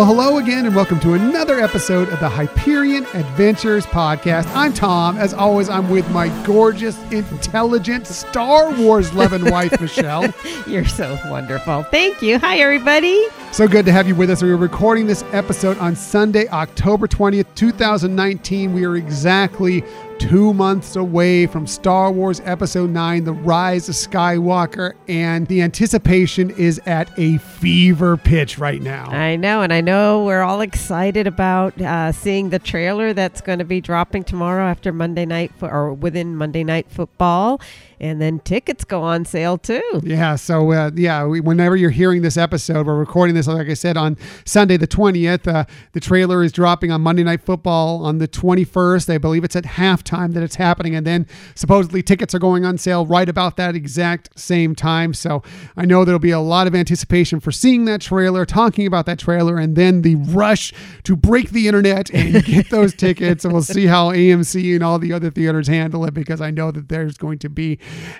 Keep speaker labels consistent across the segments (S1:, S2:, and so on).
S1: Well, hello again, and welcome to another episode of the Hyperion Adventures podcast. I'm Tom. As always, I'm with my gorgeous, intelligent, Star Wars loving wife, Michelle.
S2: You're so wonderful. Thank you. Hi, everybody.
S1: So good to have you with us. We are recording this episode on Sunday, October 20th, 2019. We are exactly two months away from Star Wars Episode 9, The Rise of Skywalker, and the anticipation is at a fever pitch right now.
S2: I know, and I know we're all excited about uh, seeing the trailer that's going to be dropping tomorrow after Monday night, fo- or within Monday Night Football. And then tickets go on sale too.
S1: Yeah, so uh, yeah, we, whenever you're hearing this episode, we're recording this, like I said, on Sunday the 20th. Uh, the trailer is dropping on Monday Night Football on the 21st. I believe it's at halftime that it's happening, and then supposedly tickets are going on sale right about that exact same time. So I know there'll be a lot of anticipation for seeing that trailer, talking about that trailer, and then the rush to break the internet and get those tickets. And we'll see how AMC and all the other theaters handle it because I know that there's going to be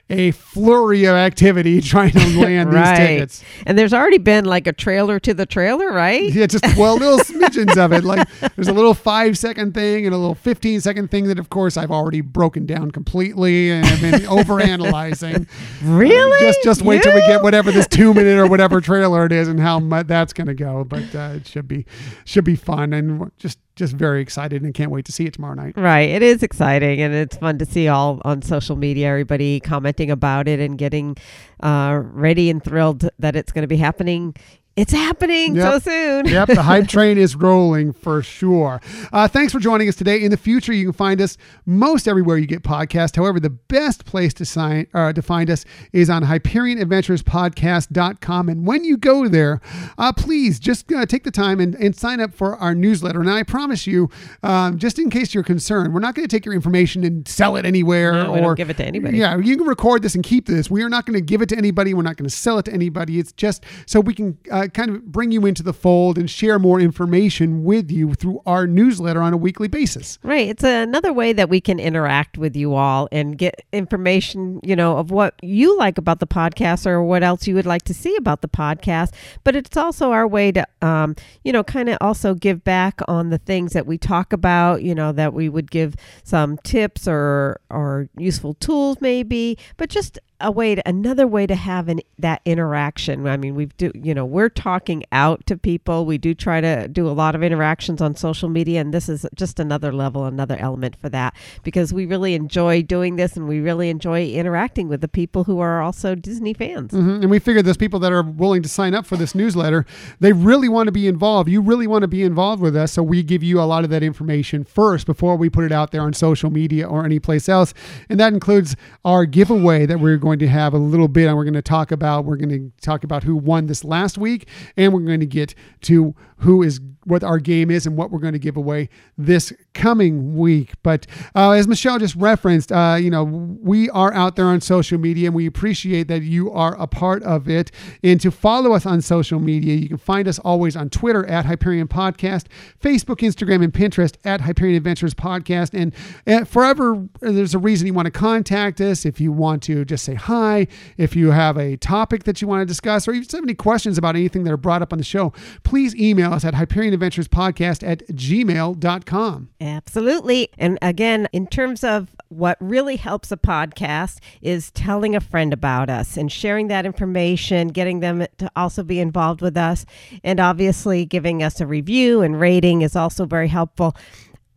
S1: a flurry of activity trying to land these tickets.
S2: And there's already been like a trailer to the trailer, right?
S1: Yeah, just well, little smidgens of it. Like there's a little five second thing and a little 15 second thing that, of course, I've already broken down completely and have been overanalyzing.
S2: Really?
S1: just just wait till we get whatever this two minute or whatever trailer it is and how much that's going to go. But uh, it should be should be fun and just just very excited and can't wait to see it tomorrow night.
S2: Right. It is exciting and it's fun to see all on social media, everybody commenting about it and getting uh, ready and thrilled that it's going to be happening. It's happening so soon.
S1: Yep, the hype train is rolling for sure. Uh, thanks for joining us today. In the future, you can find us most everywhere you get podcasts. However, the best place to sign uh, to find us is on HyperionAdventuresPodcast.com. And when you go there, uh, please just uh, take the time and, and sign up for our newsletter. And I promise you, um, just in case you're concerned, we're not going to take your information and sell it anywhere
S2: No,
S1: or
S2: give it to anybody.
S1: Yeah, you can record this and keep this. We are not going to give it to anybody. We're not going to sell it to anybody. It's just so we can uh, kind of bring you into the fold and share more information with you through our newsletter on a weekly basis.
S2: Right. It's another way that we can interact with you all and get information, you know, of what you like about the podcast or what else you would like to see about the podcast. But it's also our way to, um, you know, kind of also give back on the things that we talk about, you know, that we would give some tips or, or useful tools maybe, but just a way to another way to have an that interaction. I mean, we've do you know we're talking out to people. We do try to do a lot of interactions on social media, and this is just another level, another element for that because we really enjoy doing this, and we really enjoy interacting with the people who are also Disney fans.
S1: Mhm. And we figured those people that are willing to sign up for this newsletter, they really want to be involved. You really want to be involved with us. So we give you a lot of that information first before we put it out there on social media or any place else. And that includes our giveaway that we're going to have a little bit and we're going to talk about. We're going to talk about who won this last week and we're going to get to who is what our game is and what we're going to give away this coming week. But uh, as Michelle just referenced, uh, you know, we are out there on social media and we appreciate that you are a part of it. And to follow us on social media, you can find us always on Twitter at Hyperion Podcast, Facebook, Instagram, and Pinterest at Hyperion Adventures Podcast. And uh, forever, there's a reason you want to contact us. If you want to just say hi, if you have a topic that you want to discuss, or you have any questions about anything that are brought up on the show, please email us at Hyperion Adventures Podcast at gmail.com.
S2: Absolutely. And again, in terms of what really helps a podcast is telling a friend about us and sharing that information, getting them to also be involved with us, and obviously giving us a review and rating is also very helpful.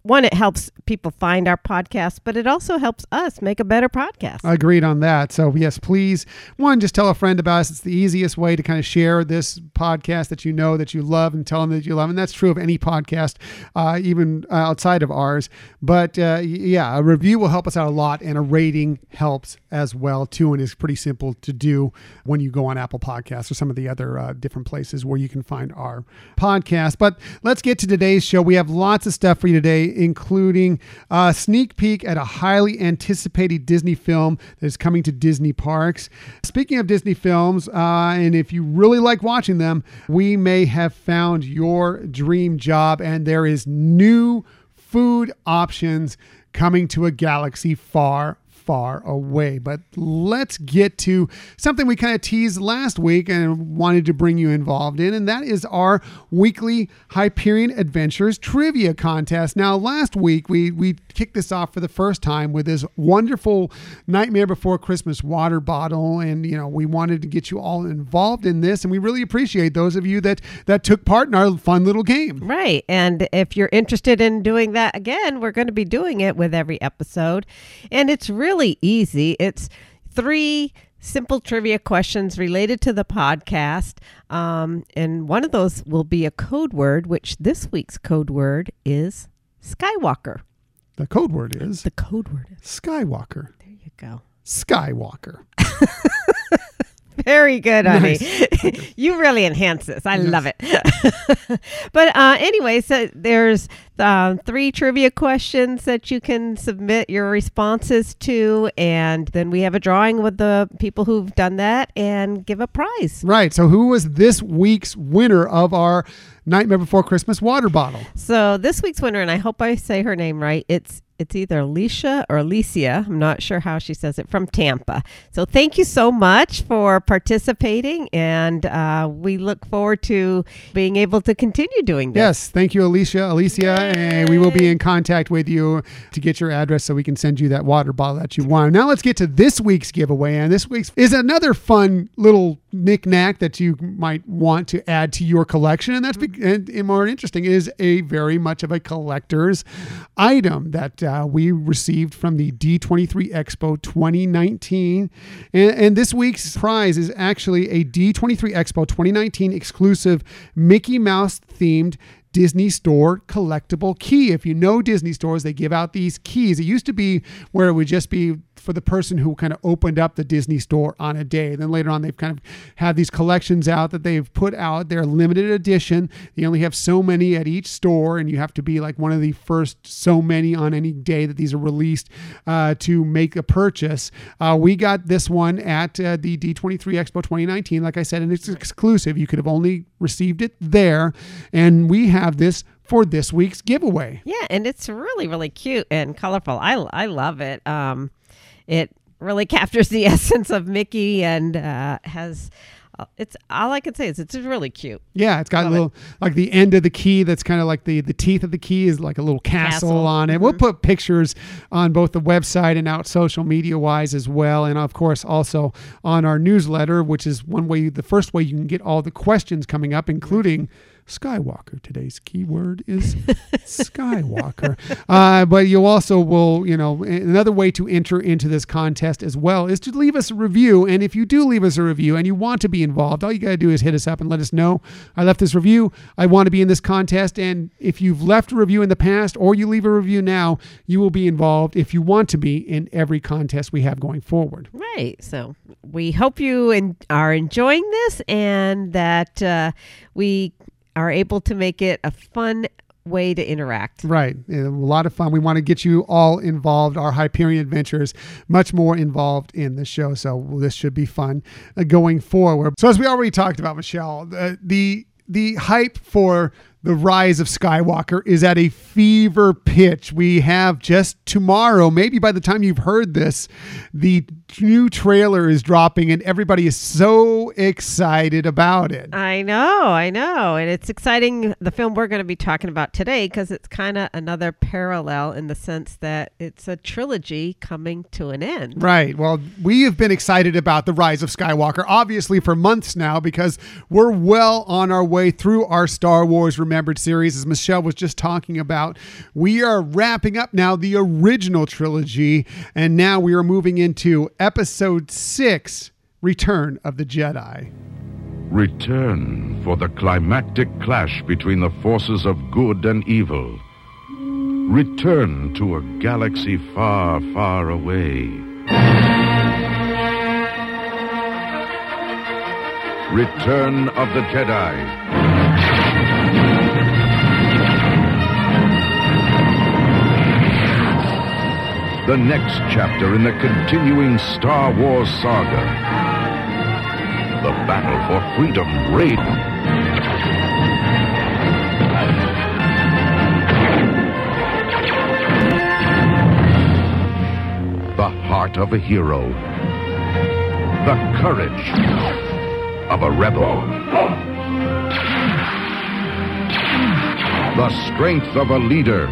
S2: One, it helps people find our podcast, but it also helps us make a better podcast.
S1: Agreed on that. So, yes, please, one, just tell a friend about us. It's the easiest way to kind of share this podcast that you know that you love and tell them that you love. And that's true of any podcast, uh, even uh, outside of ours. But uh, yeah, a review will help us out a lot, and a rating helps as well, too. And it's pretty simple to do when you go on Apple Podcasts or some of the other uh, different places where you can find our podcast. But let's get to today's show. We have lots of stuff for you today, including a sneak peek at a highly anticipated Disney film that is coming to Disney parks. Speaking of Disney films, uh, and if you really like watching them, we may have found your dream job, and there is new food options coming to a galaxy far far away. But let's get to something we kind of teased last week and wanted to bring you involved in, and that is our weekly Hyperion Adventures trivia contest. Now, last week we we kicked this off for the first time with this wonderful Nightmare Before Christmas water bottle, and you know we wanted to get you all involved in this, and we really appreciate those of you that that took part in our fun little game.
S2: Right. And if you're interested in doing that again, we're going to be doing it with every episode. And it's really easy. It's three simple trivia questions related to the podcast. Um, and one of those will be a code word, which this week's code word is Skywalker.
S1: The code word is
S2: The code word is.
S1: Skywalker.
S2: There you go.
S1: Skywalker.
S2: Very good, honey. you really enhance this. I love it. but uh, anyway, so there's uh, three trivia questions that you can submit your responses to, and then we have a drawing with the people who've done that and give a prize.
S1: Right. So, who was this week's winner of our Nightmare Before Christmas water bottle?
S2: So this week's winner, and I hope I say her name right. It's it's either Alicia or Alicia. I'm not sure how she says it from Tampa. So thank you so much for participating, and uh, we look forward to being able to continue doing this.
S1: Yes. Thank you, Alicia. Alicia, and we will be in contact with you to get your address so we can send you that water bottle that you want. Now, let's get to this week's giveaway. And this week's is another fun little knickknack that you might want to add to your collection. And that's be- and, and more interesting is a very much of a collector's item that uh, we received from the D23 Expo 2019. And, and this week's prize is actually a D23 Expo 2019 exclusive Mickey Mouse themed Disney Store collectible key. If you know Disney stores, they give out these keys. It used to be where it would just be for the person who kind of opened up the Disney store on a day. Then later on, they've kind of had these collections out that they've put out. They're limited edition. They only have so many at each store, and you have to be like one of the first so many on any day that these are released uh, to make a purchase. Uh, we got this one at uh, the D23 Expo 2019. Like I said, and it's exclusive. You could have only received it there, and we have this for this week's giveaway.
S2: Yeah, and it's really really cute and colorful. I I love it. Um, it really captures the essence of Mickey and uh, has. uh, It's all I can say is it's really cute.
S1: Yeah, it's got
S2: Love
S1: a
S2: it.
S1: little like the end of the key that's kind of like the the teeth of the key is like a little castle,
S2: Castle.
S1: on it. We'll put pictures on both the website and out social media wise as well, and of course also on our newsletter, which is one way the first way you can get all the questions coming up, including. Skywalker. Today's keyword is Skywalker. Uh, but you also will, you know, another way to enter into this contest as well is to leave us a review. And if you do leave us a review and you want to be involved, all you got to do is hit us up and let us know. I left this review. I want to be in this contest. And if you've left a review in the past or you leave a review now, you will be involved if you want to be in every contest we have going forward.
S2: Right. So we hope you en- are enjoying this and that uh, we are able to make it a fun way to interact.
S1: Right. A lot of fun. We want to get you all involved, our Hyperion adventures, much more involved in the show. So this should be fun uh, going forward. So as we already talked about, Michelle, uh, the the hype for the rise of Skywalker is at a fever pitch. We have just tomorrow, maybe by the time you've heard this, the new trailer is dropping and everybody is so excited about it.
S2: I know, I know. And it's exciting, the film we're going to be talking about today, because it's kind of another parallel in the sense that it's a trilogy coming to an end.
S1: Right. Well, we have been excited about the rise of Skywalker, obviously, for months now, because we're well on our way through our Star Wars Remembered series. As Michelle was just talking about, we are wrapping up now the original trilogy, and now we are moving into episode six Return of the Jedi.
S3: Return for the climactic clash between the forces of good and evil. Return to a galaxy far, far away. Return of the Jedi. The next chapter in the continuing Star Wars saga. The battle for freedom, Raiden. The heart of a hero, the courage of a rebel, the strength of a leader,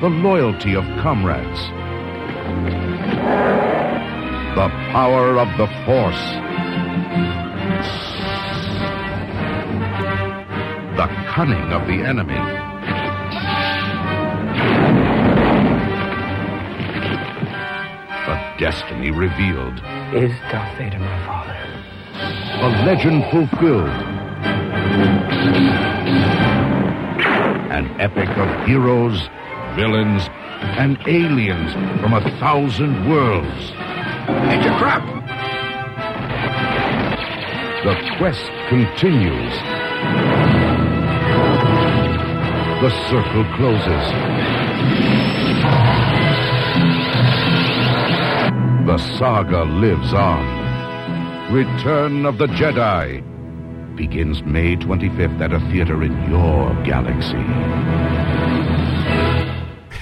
S3: the loyalty of comrades, the power of the Force, the cunning of the enemy. A destiny revealed,
S4: Is Darth Vader my father?
S3: a legend fulfilled. An epic of heroes, villains, and aliens from a thousand worlds. Major Crap! The quest continues. The circle closes. The saga lives on. Return of the Jedi begins May 25th at a theater in your galaxy.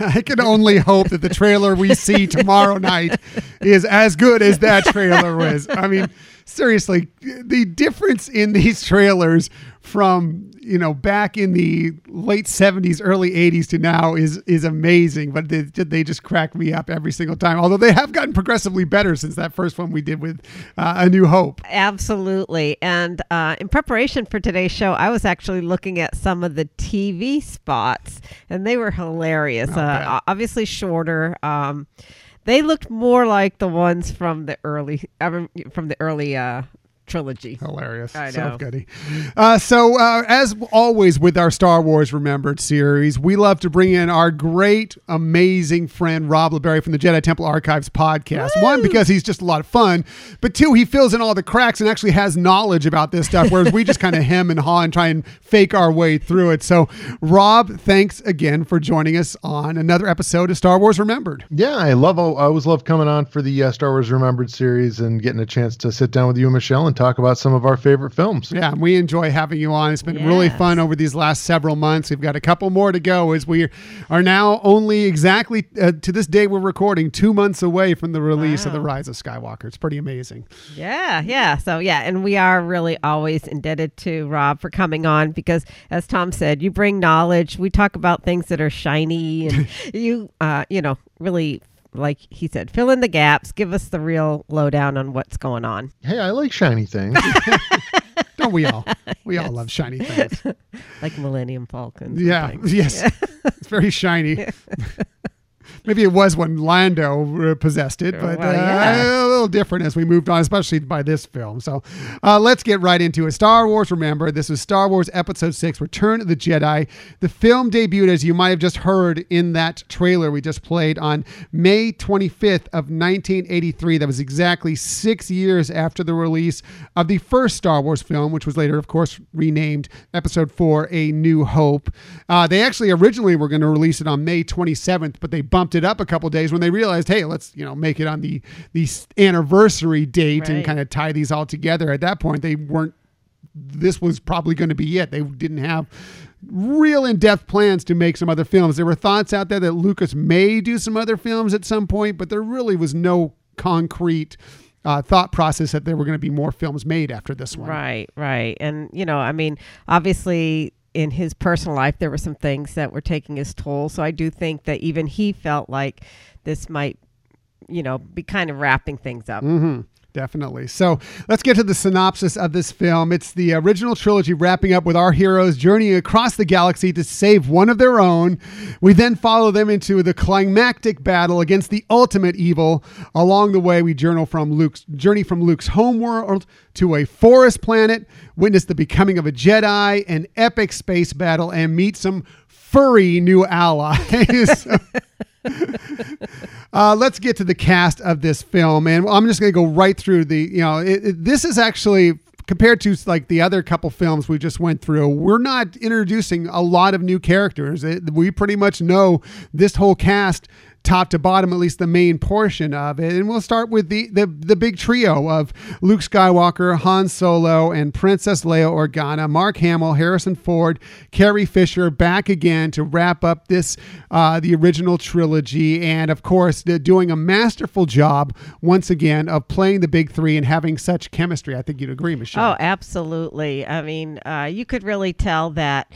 S1: I can only hope that the trailer we see tomorrow night is as good as that trailer was. I mean, seriously, the difference in these trailers from you know back in the late 70s early 80s to now is is amazing but they, they just crack me up every single time although they have gotten progressively better since that first one we did with uh, a new hope
S2: Absolutely. And uh, in preparation for today's show, I was actually looking at some of the TV spots, and they were hilarious. Uh, obviously, shorter. Um, they looked more like the ones from the early, from the early uh, trilogy.
S1: Hilarious.
S2: I
S1: So
S2: know.
S1: goody. Uh, so, uh, as always with our Star Wars Remembered series, we love to bring in our great, amazing friend, Rob LeBerry from the Jedi Temple Archives podcast. One, because he's just a lot of fun, but two, he fills in all the cracks and actually has knowledge about this stuff, whereas we just kind of hem and haw and try and fake our way through it. So, Rob, thanks again for joining us on another episode of Star Wars Remembered.
S5: Yeah, I love. I always love coming on for the uh, Star Wars Remembered series and getting a chance to sit down with you and Michelle and talk about some of our favorite films.
S1: Yeah, we enjoy having you on. It's been really fun over these last several months. We've got a couple more to go as we are now only exactly uh, to this day we're recording two months away from the release of The Rise of Skywalker. It's pretty amazing.
S2: Yeah, yeah. So, yeah, and we are really always indebted to Rob for coming on because, as Tom said, you bring knowledge. We talk about things that are shiny, and you, uh, you know, really, like he said, fill in the gaps, give us the real lowdown on what's going on.
S5: Hey, I like shiny things.
S1: Don't we all? We all love shiny things.
S2: like Millennium Falcons.
S1: Yeah, yes. it's very shiny. Maybe it was when Lando uh, possessed it, but
S2: Well,
S1: uh, a little different as we moved on, especially by this film. So uh, let's get right into it. Star Wars, remember, this was Star Wars Episode 6 Return of the Jedi. The film debuted, as you might have just heard in that trailer we just played, on May 25th of 1983. That was exactly six years after the release of the first Star Wars film, which was later, of course, renamed Episode 4 A New Hope. Uh, they actually originally were going to release it on May 27th, but they bumped it up a couple days when they realized, hey, let's you know make it on the the anniversary date and kind of tie these all together. At that point, they weren't. This was probably going to be it. They didn't have real in-depth plans to make some other films. There were thoughts out there that Lucas may do some other films at some point, but there really was no concrete uh, thought process that there were going to be more films made after this one.
S2: Right, right. And, you know, I mean, obviously in his personal life, there were some things that were taking his toll. So I do think that even he felt like this might, you know, be kind of wrapping things up.
S1: hmm Definitely. So let's get to the synopsis of this film. It's the original trilogy wrapping up with our heroes journeying across the galaxy to save one of their own. We then follow them into the climactic battle against the ultimate evil. Along the way, we journal from Luke's journey from Luke's homeworld to a forest planet, witness the becoming of a Jedi, an epic space battle, and meet some furry new allies. Uh, let's get to the cast of this film, and I'm just going to go right through the. You know, it, it- this is actually compared to like the other couple films we just went through. We're not introducing a lot of new characters. It, we pretty much know this whole cast top to bottom, at least the main portion of it. And we'll start with the the, the big trio of Luke Skywalker, Han Solo, and Princess Leia Organa, Mark Hamill, Harrison Ford, Carrie Fisher back again to wrap up this uh, the original trilogy, and of course doing a masterful job once again of playing the big three and having such chemistry. I think you'd agree, Michelle.
S2: Oh, absolutely. I mean, uh, you could really tell that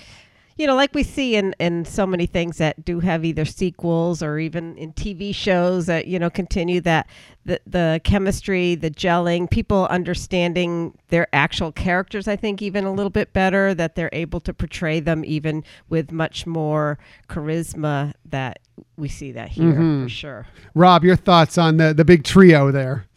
S2: you know, like we see in, in so many things that do have either sequels or even in TV shows that, you know, continue that the, the chemistry, the gelling, people understanding their actual characters, I think, even a little bit better, that they're able to portray them even with much more charisma that we see that here mm-hmm. for sure.
S1: Rob, your thoughts on the, the big trio there?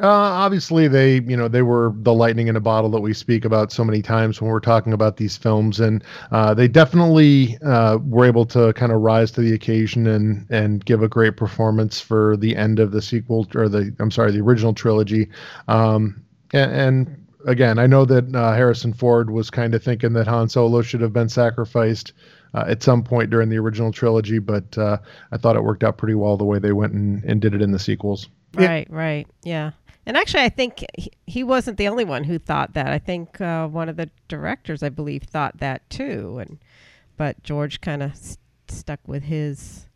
S5: Uh, obviously, they you know they were the lightning in a bottle that we speak about so many times when we're talking about these films, and uh, they definitely uh, were able to kind of rise to the occasion and and give a great performance for the end of the sequel or the I'm sorry the original trilogy, um, and, and again I know that uh, Harrison Ford was kind of thinking that Han Solo should have been sacrificed. Uh, at some point during the original trilogy, but uh, I thought it worked out pretty well the way they went and, and did it in the sequels.
S2: Right, right, yeah. And actually, I think he, he wasn't the only one who thought that. I think uh, one of the directors, I believe, thought that too. And but George kind of st- stuck with his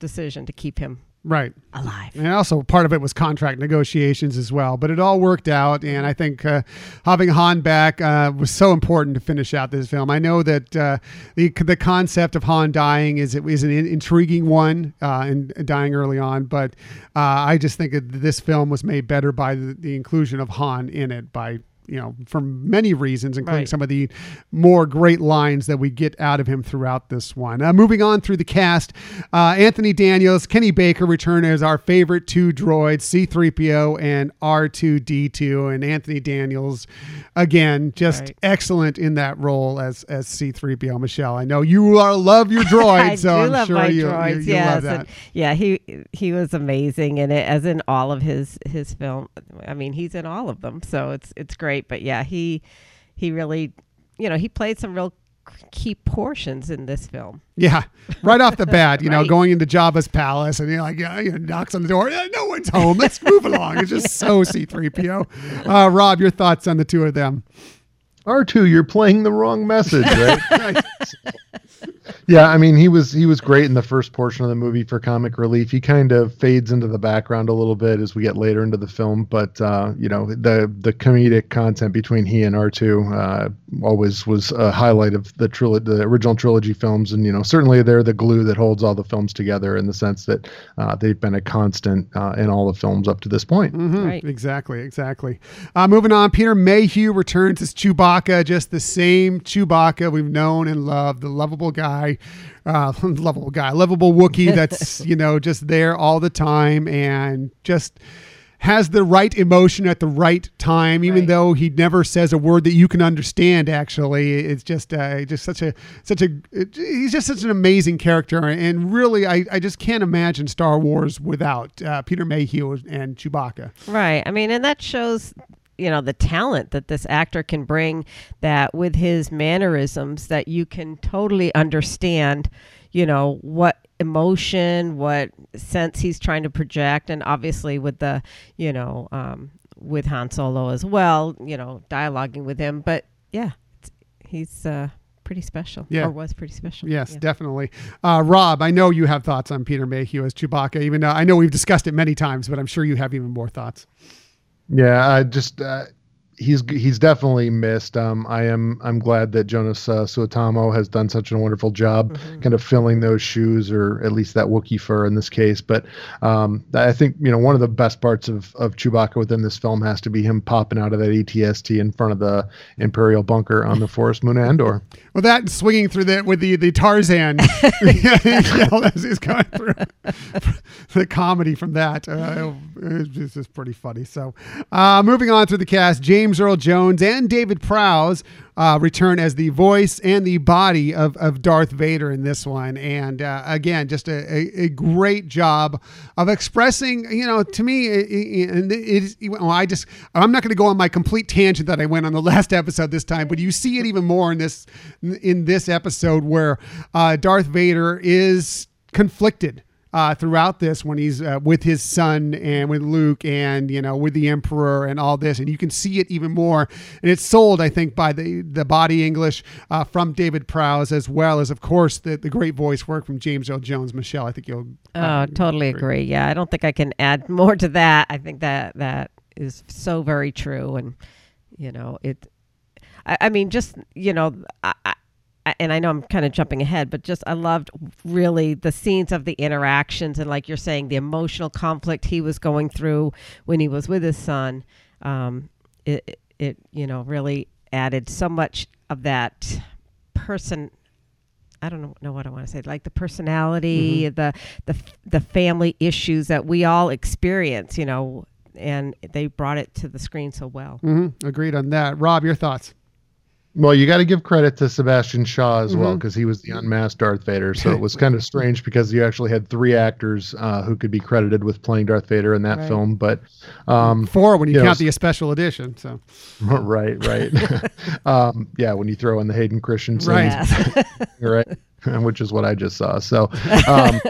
S2: decision to keep him
S1: right.
S2: Alive.
S1: And also part of it was contract negotiations as well but it all worked out and i think uh, having han back uh, was so important to finish out this film. I know that uh, the the concept of han dying is it is an intriguing one uh, and dying early on but uh, i just think this film was made better by the, the inclusion of han in it by you know, for many reasons, including right. some of the more great lines that we get out of him throughout this one. Uh, moving on through the cast, uh, Anthony Daniels, Kenny Baker return as our favorite two droids, C3PO and R2D2. And Anthony Daniels, again, just right. excellent in that role as, as C3PO. Michelle, I know you are, love your droids, so I'm
S2: love
S1: sure
S2: my
S1: you,
S2: droids.
S1: you, you
S2: yes.
S1: love that.
S2: Yeah, he he was amazing in it, as in all of his his film. I mean, he's in all of them, so it's it's great great. But yeah, he he really, you know, he played some real key portions in this film.
S1: Yeah, right off the bat, you right. know, going into Jabba's palace and you're like, yeah, you know, knocks on the door. Yeah, no one's home. Let's move along. It's just so C3PO. Uh, Rob, your thoughts on the two of them?
S5: R2, you're playing the wrong message, right? yeah, I mean, he was he was great in the first portion of the movie for comic relief. He kind of fades into the background a little bit as we get later into the film, but uh, you know, the the comedic content between he and R2 uh, always was a highlight of the trilogy, the original trilogy films, and you know, certainly they're the glue that holds all the films together in the sense that uh, they've been a constant uh, in all the films up to this point.
S1: Mm-hmm. Right. Exactly. Exactly. Uh, moving on, Peter Mayhew returns as Chewbacca, just the same Chewbacca we've known and loved, the lovable guy uh, lovable guy, lovable Wookiee that's you know just there all the time and just has the right emotion at the right time, even right. though he never says a word that you can understand. Actually, it's just uh, just such a such a he's just such an amazing character, and really, I, I just can't imagine Star Wars without uh, Peter Mayhew and Chewbacca.
S2: Right. I mean, and that shows you know the talent that this actor can bring that with his mannerisms that you can totally understand you know what emotion what sense he's trying to project and obviously with the you know um, with Han Solo as well you know dialoguing with him but yeah he's uh pretty special yeah. or was pretty special.
S1: Yes,
S2: yeah.
S1: definitely. Uh, Rob, I know you have thoughts on Peter Mayhew as Chewbacca, even though I know we've discussed it many times, but I'm sure you have even more thoughts.
S5: Yeah, I just uh, he's he's definitely missed. Um, I am I'm glad that Joonas uh, Suotamo has done such a wonderful job, mm-hmm. kind of filling those shoes, or at least that Wookiee fur in this case. But um, I think you know one of the best parts of of Chewbacca within this film has to be him popping out of that ATST in front of the Imperial bunker on the Forest Moon Endor.
S1: Well, that swinging through the with the the Tarzan as he's going through the comedy from that uh, is just pretty funny. So, uh, moving on through the cast, James. James Earl Jones and David Prowse uh, return as the voice and the body of, of Darth Vader in this one. And uh, again, just a, a, a, great job of expressing, you know, to me, and it, it, well, I just, I'm not going to go on my complete tangent that I went on the last episode this time, but you see it even more in this, in this episode where uh, Darth Vader is conflicted uh, throughout this when he's uh, with his son and with Luke and you know with the Emperor and all this, and you can see it even more. And it's sold, I think, by the the body English uh, from David Prowse as well as, of course, the the great voice work from James Earl Jones. Michelle, I think you'll.
S2: Oh, totally agree. Yeah, I don't think I can add more to that. I think that that is so very true, and you know it. I, I mean, just you know, I, and I know I'm kind of jumping ahead, but just I loved really the scenes of the interactions and, like you're saying, the emotional conflict he was going through when he was with his son. Um, it, it, you know really added so much of that person I don't know, know what I want to say. Like the personality, the the the family issues that we all experience, you know, and they brought it to the screen so well.
S1: hmm Agreed on that. Rob, your thoughts?
S5: Well, you got to give credit to Sebastian Shaw as well
S1: Mhm.
S5: because he was the unmasked Darth Vader. So it was kind of strange because you actually had three actors uh, who could be credited with playing Darth Vader in that
S2: Right.
S5: film. But um,
S1: Four when you
S5: it
S1: count
S5: was-
S1: the special edition. So
S5: right, right, um, yeah, when you throw in the Hayden Christensen,
S1: Right.
S5: Right, which is what I just saw. So, um,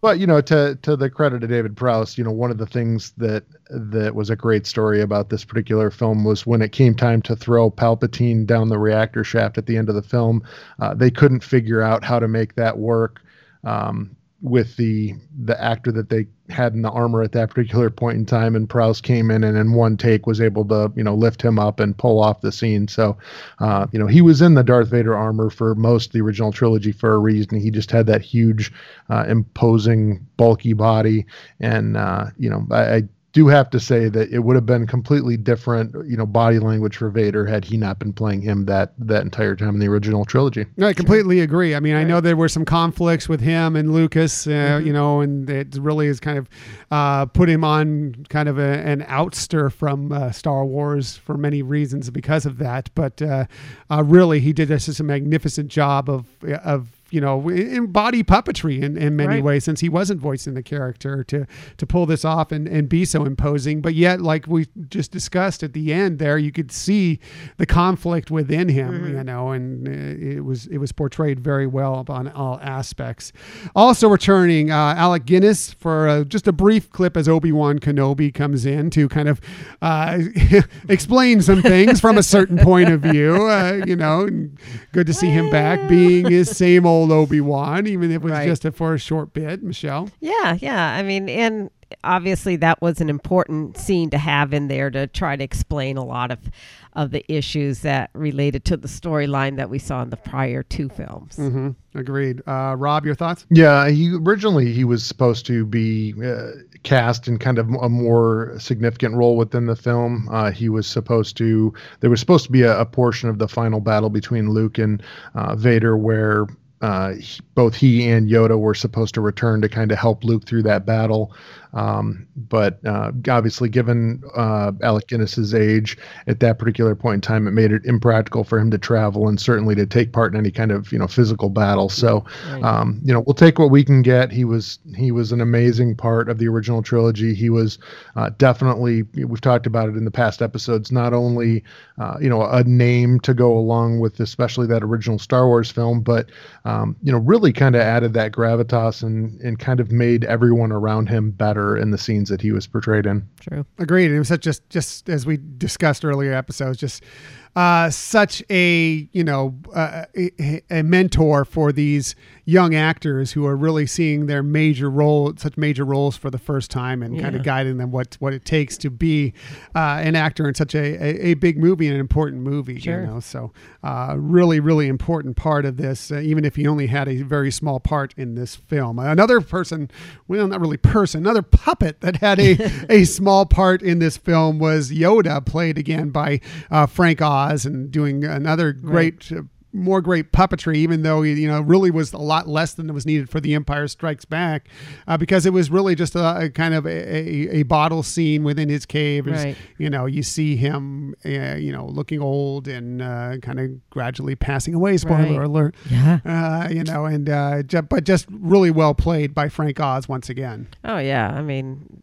S5: but you know, to to the credit of David Prowse, you know, one of the things that that was a great story about this particular film was when it came time to throw Palpatine down the reactor shaft at the end of the film, uh, they couldn't figure out how to make that work. Um, with the the actor that they had in the armor at that particular point in time and Prowse came in and in one take was able to you know lift him up and pull off the scene. So uh, you know he was in the Darth Vader armor for most of the original trilogy for a reason. He just had that huge uh, imposing bulky body. And uh, you know I, I do have to say that it would have been completely different you know body language for Vader had he not been playing him that that entire time in the original trilogy
S1: No, I completely agree. I mean, I know there were some conflicts with him and Lucas, uh,
S2: Mm-hmm.
S1: you know, and it really has kind of uh, put him on kind of a, an outster from uh, Star Wars for many reasons because of that. But uh, uh, really, he did just a magnificent job of of you know in body puppetry in, in many
S2: Right.
S1: ways since he wasn't voicing the character to to pull this off and, and be so imposing. But yet like we just discussed at the end there you could see the conflict within him you know and uh, it was it was portrayed very well on all aspects. Also returning uh, Alec Guinness for uh, just a brief clip as Obi-Wan Kenobi comes in to kind of uh, explain some things from a certain point of view uh, you know and good to see him back being his same old Obi-Wan even if it was
S2: Right.
S1: just a, for a short bit Michelle
S2: Yeah, yeah. I mean, and obviously that was an important scene to have in there to try to explain a lot of of the issues that related to the storyline that we saw in the prior two films.
S1: hmm agreed uh, Rob your thoughts
S5: Yeah, he originally he was supposed to be uh, cast in kind of a more significant role within the film. Uh, he was supposed to there was supposed to be a, a portion of the final battle between Luke and uh, Vader where uh, both he and Yoda were supposed to return to kind of help Luke through that battle. Um, but uh, obviously, given uh, Alec Guinness's age at that particular point in time, it made it impractical for him to travel and certainly to take part in any kind of you know physical battle. So,
S2: Right.
S5: um, you know, we'll take what we can get. He was he was an amazing part of the original trilogy. He was uh, definitely we've talked about it in the past episodes. Not only uh, you know a name to go along with especially that original Star Wars film, but um, you know really kind of added that gravitas and and kind of made everyone around him better in the scenes that he was portrayed in.
S2: True.
S1: Agreed. It was such just just as we discussed earlier episodes, just uh, such a you know uh, a, a mentor for these young actors who are really seeing their major role, such major roles for the first time, and kind of guiding them what what it takes to be uh, an actor in such a, a, a big movie and an important movie.
S2: Sure.
S1: You know, so uh, really really important part of this, uh, even if he only had a very small part in this film. Another person, well, not really person, another puppet that had a a small part in this film was Yoda, played again by uh, Frank Oz, and doing another great. Uh, more great puppetry, even though he, you know, really was a lot less than was needed for The Empire Strikes Back, uh, because it was really just a, a kind of a, a, a bottle scene within his cave. As,
S2: Right.
S1: You know, you see him, uh, you know, looking old and uh, kind of gradually passing away. Spoiler
S2: Right.
S1: alert.
S2: Yeah.
S1: Uh, you know, and uh, but just really well played by Frank Oz once again.
S2: Oh yeah. I mean,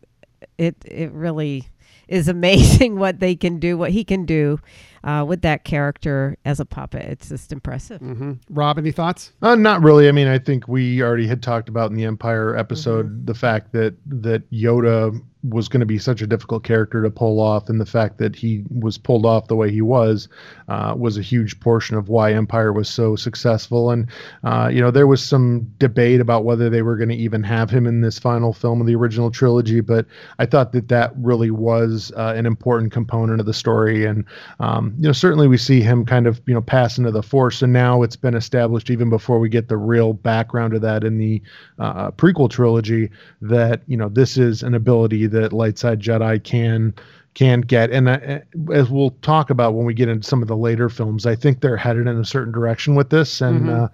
S2: it it really is amazing what they can do, what he can do. Uh, with that character as a puppet. It's just impressive.
S1: hmm Rob, any thoughts?
S5: Uh, not really. I mean, I think we already had talked about in the Empire episode the fact that that Yoda was going to be such a difficult character to pull off, and the fact that he was pulled off the way he was uh, was a huge portion of why Empire was so successful. And uh, you know, there was some debate about whether they were going to even have him in this final film of the original trilogy, but I thought that that really was uh, an important component of the story. And um, you know, certainly we see him kind of you know pass into the Force, and now it's been established even before we get the real background of that in the uh, prequel trilogy that you know this is an ability that light side Jedi can can get. And uh, as we'll talk about when we get into some of the later films, I think they're headed in a certain direction with this, and
S1: Mhm.
S5: uh,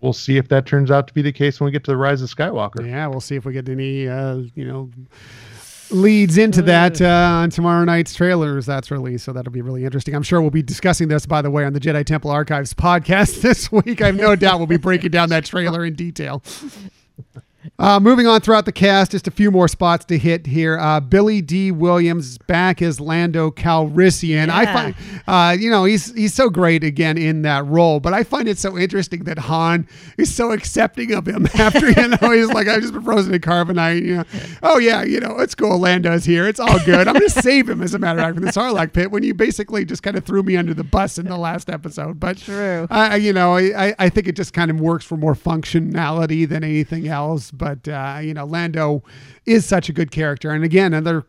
S5: we'll see if that turns out to be the case when we get to the Rise of Skywalker.
S1: Yeah, we'll see if we get any, uh, you know, leads into that uh, on tomorrow night's trailers that's released. So that'll be really interesting. I'm sure we'll be discussing this, by the way, on the Jedi Temple Archives podcast this week. I have no doubt we'll be breaking down that trailer in detail. Uh, moving on throughout the cast, just a few more spots to hit here. Uh, Billy Dee Williams is back as Lando Calrissian. I find, uh, you know, he's he's so great again in that role. But I find it so interesting that Han is so accepting of him after you know he's like, I've just been frozen in carbonite. You know, oh yeah, you know, it's cool. Lando's here. It's all good. I'm going to save him as a matter of fact from the Sarlacc pit when you basically just kind of threw me under the bus in the last episode. But
S2: True.
S1: I, you know, I, I think it just kind of works for more functionality than anything else. But uh, you know, Lando is such a good character, and again, another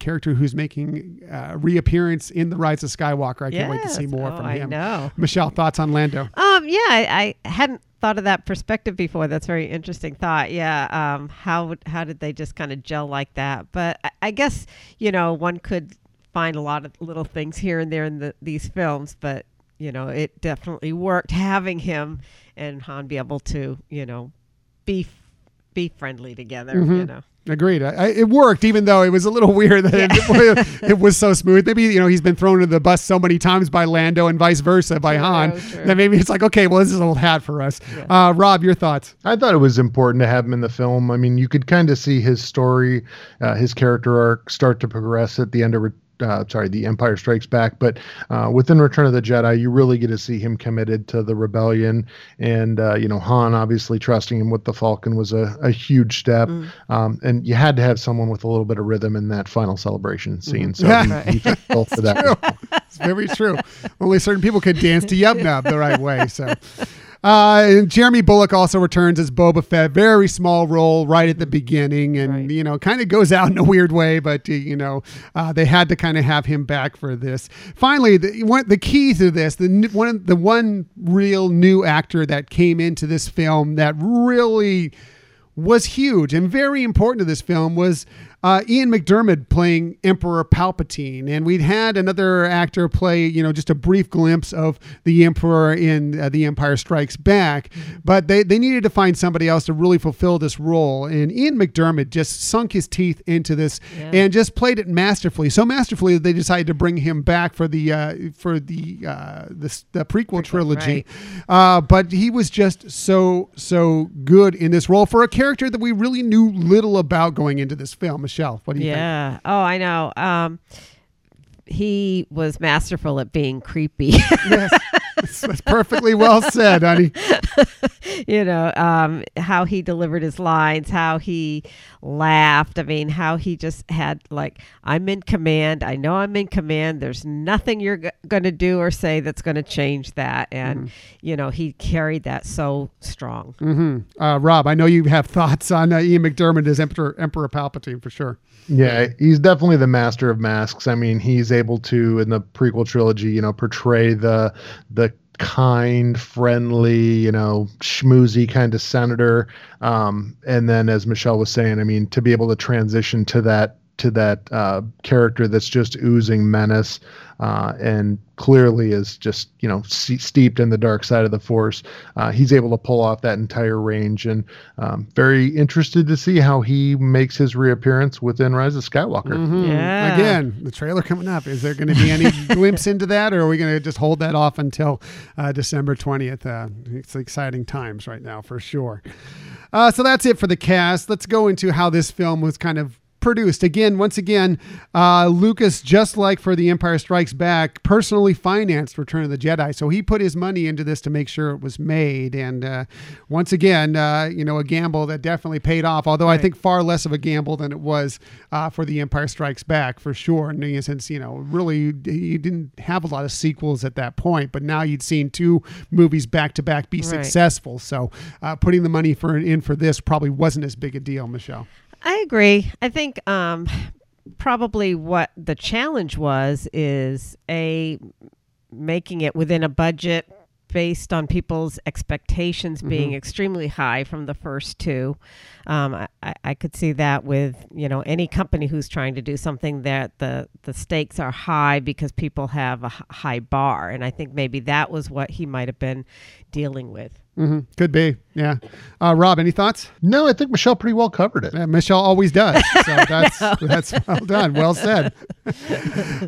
S1: character who's making uh, reappearance in the Rise of Skywalker. I can't wait to see more
S2: Oh,
S1: from
S2: I
S1: him.
S2: know.
S1: Michelle, thoughts on Lando?
S2: Um, yeah, I, I hadn't thought of that perspective before. That's a very interesting thought. Yeah. Um, how how did they just kind of gel like that? But I, I guess you know one could find a lot of little things here and there in the, these films, but you know it definitely worked having him and Han be able to you know be be friendly together. You
S1: Mhm.
S2: know.
S1: Agreed. I, I, it worked, even though it was a little weird that it, it was so smooth. Maybe you know he's been thrown into the bus so many times by Lando and vice versa by
S2: True,
S1: Han
S2: true.
S1: that maybe it's like, okay, well this is a old hat for us.
S2: Yeah.
S1: Uh, Rob, your thoughts?
S5: I thought it was important to have him in the film. I mean, you could kind of see his story, uh, his character arc start to progress at the end of, Re- uh, sorry, The Empire Strikes Back. But uh, within Return of the Jedi, you really get to see him committed to the rebellion. And, uh, you know, Han obviously trusting him with the Falcon was a, a huge step.
S2: Mm.
S5: Um, and you had to have someone with a little bit of rhythm in that final celebration scene. So
S1: Yeah.
S5: he, he fit the bill for that.
S1: True. It's very true. Only certain people could dance to Yub Nub the right way. So, uh, and Jeremy Bulloch also returns as Boba Fett. Very small role right at the beginning, and
S2: Right.
S1: you know, kind of goes out in a weird way. But you know, uh, they had to kind of have him back for this. Finally, the one the key to this, the one the one real new actor that came into this film that really was huge and very important to this film was uh, Ian McDiarmid playing Emperor Palpatine, and we'd had another actor play, you know, just a brief glimpse of the Emperor in uh, The Empire Strikes Back, but they, they needed to find somebody else to really fulfill this role, and Ian McDiarmid just sunk his teeth into this
S2: Yeah.
S1: and just played it masterfully, so masterfully that they decided to bring him back for the uh, for the uh, the, the prequel, trilogy. Uh, but he was just so so good in this role for a character that we really knew little about going into this film. Michelle, what do you
S2: Yeah. Oh, I know. Um, he was masterful at being creepy.
S1: Yes, that's perfectly well said, honey.
S2: you know, um, how he delivered his lines, how he laughed. I mean, how he just had like, I'm in command. I know I'm in command. There's nothing you're g- going to do or say that's going to change that. And, you know, he carried that so strong.
S1: hmm Uh, Rob, I know you have thoughts on uh, Ian McDiarmid as Emperor Emperor Palpatine for sure.
S5: Yeah, he's definitely the master of masks. I mean, he's able to in the prequel trilogy, you know, portray the the kind, friendly, you know, schmoozy kind of senator. Um, and then, as Michelle was saying, I mean, to be able to transition to that to that uh, character that's just oozing menace uh, and clearly is just you know se- steeped in the dark side of the force. Uh, he's able to pull off that entire range, and um, very interested to see how he makes his reappearance within Rise of Skywalker.
S1: Mhm.
S2: Yeah.
S1: Again, the trailer coming up. Is there going to be any glimpse into that, or are we going to just hold that off until uh, December 20th? Uh, it's exciting times right now, for sure. Uh, so that's it for the cast. Let's go into how this film was kind of produced. Again, once again, uh, Lucas, just like for The Empire Strikes Back, personally financed Return of the Jedi. So he put his money into this to make sure it was made. And uh, once again, uh, you know, a gamble that definitely paid off, although I think far less of a gamble than it was uh, for The Empire Strikes Back, for sure. And since, you know, really, he didn't have a lot of sequels at that point, but now you'd seen two movies back to back be
S2: Right.
S1: successful. So uh, putting the money for in for this probably wasn't as big a deal, Michelle.
S2: I agree. I think um, probably what the challenge was is a making it within a budget based on people's expectations being extremely high from the first two. Um, I- I, I could see that with you know any company who's trying to do something that the the stakes are high because people have a high bar, and I think maybe that was what he might have been dealing with.
S1: hmm Could be. Yeah. Uh, Rob, any thoughts?
S5: No, I think Michelle pretty well covered it.
S1: Uh, Michelle always does. So that's that's well done. Well said.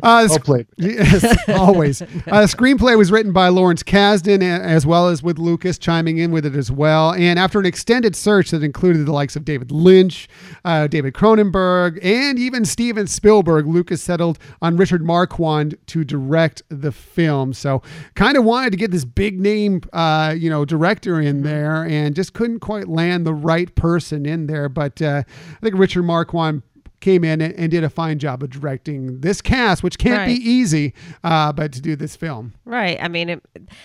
S1: Uh,
S5: Well played.
S1: Yes, always. Uh, screenplay was written by Lawrence Kasdan, as well as with Lucas chiming in with it as well. And after an extended search that included the likes of David Lynch, uh, David Cronenberg, and even Steven Spielberg, Lucas settled on Richard Marquand to direct the film. So, kind of wanted to get this big name, uh, you know, director in there, and just couldn't quite land the right person in there. But uh, I think Richard Marquand came in and, and did a fine job of directing this cast, which can't be easy, uh, but to do this film.
S2: Right. I mean, it,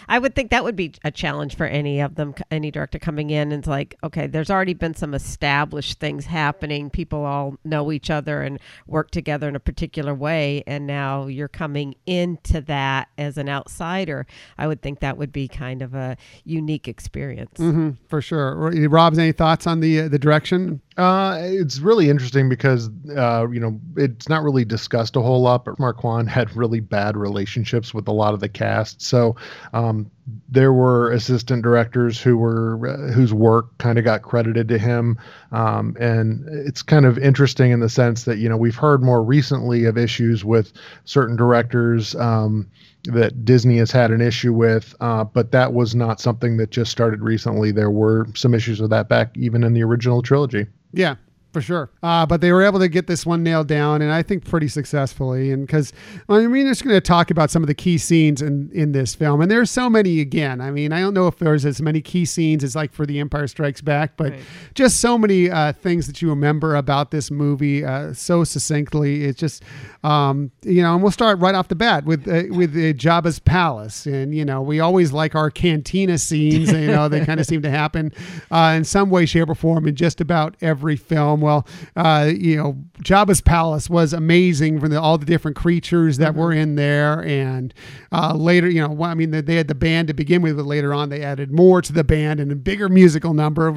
S2: I would think that would be a challenge for any of them, any director coming in and it's like, okay, there's already been some established things happening. People all know each other and work together in a particular way. And now you're coming into that as an outsider. I would think that would be kind of a unique experience.
S1: hmm for sure. Rob's any thoughts on the uh, the direction?
S5: Uh, it's really interesting because uh, you know it's not really discussed a whole lot, but Marquand had really bad relationships with a lot of the cast. So um, there were assistant directors who were uh, whose work kind of got credited to him, um, and it's kind of interesting in the sense that you know we've heard more recently of issues with certain directors. Um, that Disney has had an issue with, uh, but that was not something that just started recently. There were some issues with that back even in the original trilogy.
S1: Yeah, for sure. Uh, but they were able to get this one nailed down, and I think pretty successfully. And because I mean, just going to talk about some of the key scenes in in this film, and there's so many. Again, I mean, I don't know if there's as many key scenes as like for The Empire Strikes Back, but
S2: Right.
S1: just so many uh, things that you remember about this movie uh, so succinctly. It's just, um, you know, and we'll start right off the bat with uh, with uh, Jabba's palace, and you know, we always like our cantina scenes. you know, they kind of seem to happen uh, in some way, shape, or form in just about every film. Well, uh, you know, Jabba's palace was amazing for the, all the different creatures that were in there, and uh, later, you know, I mean, they- they had the band to begin with, but later on, they added more to the band and a bigger musical number.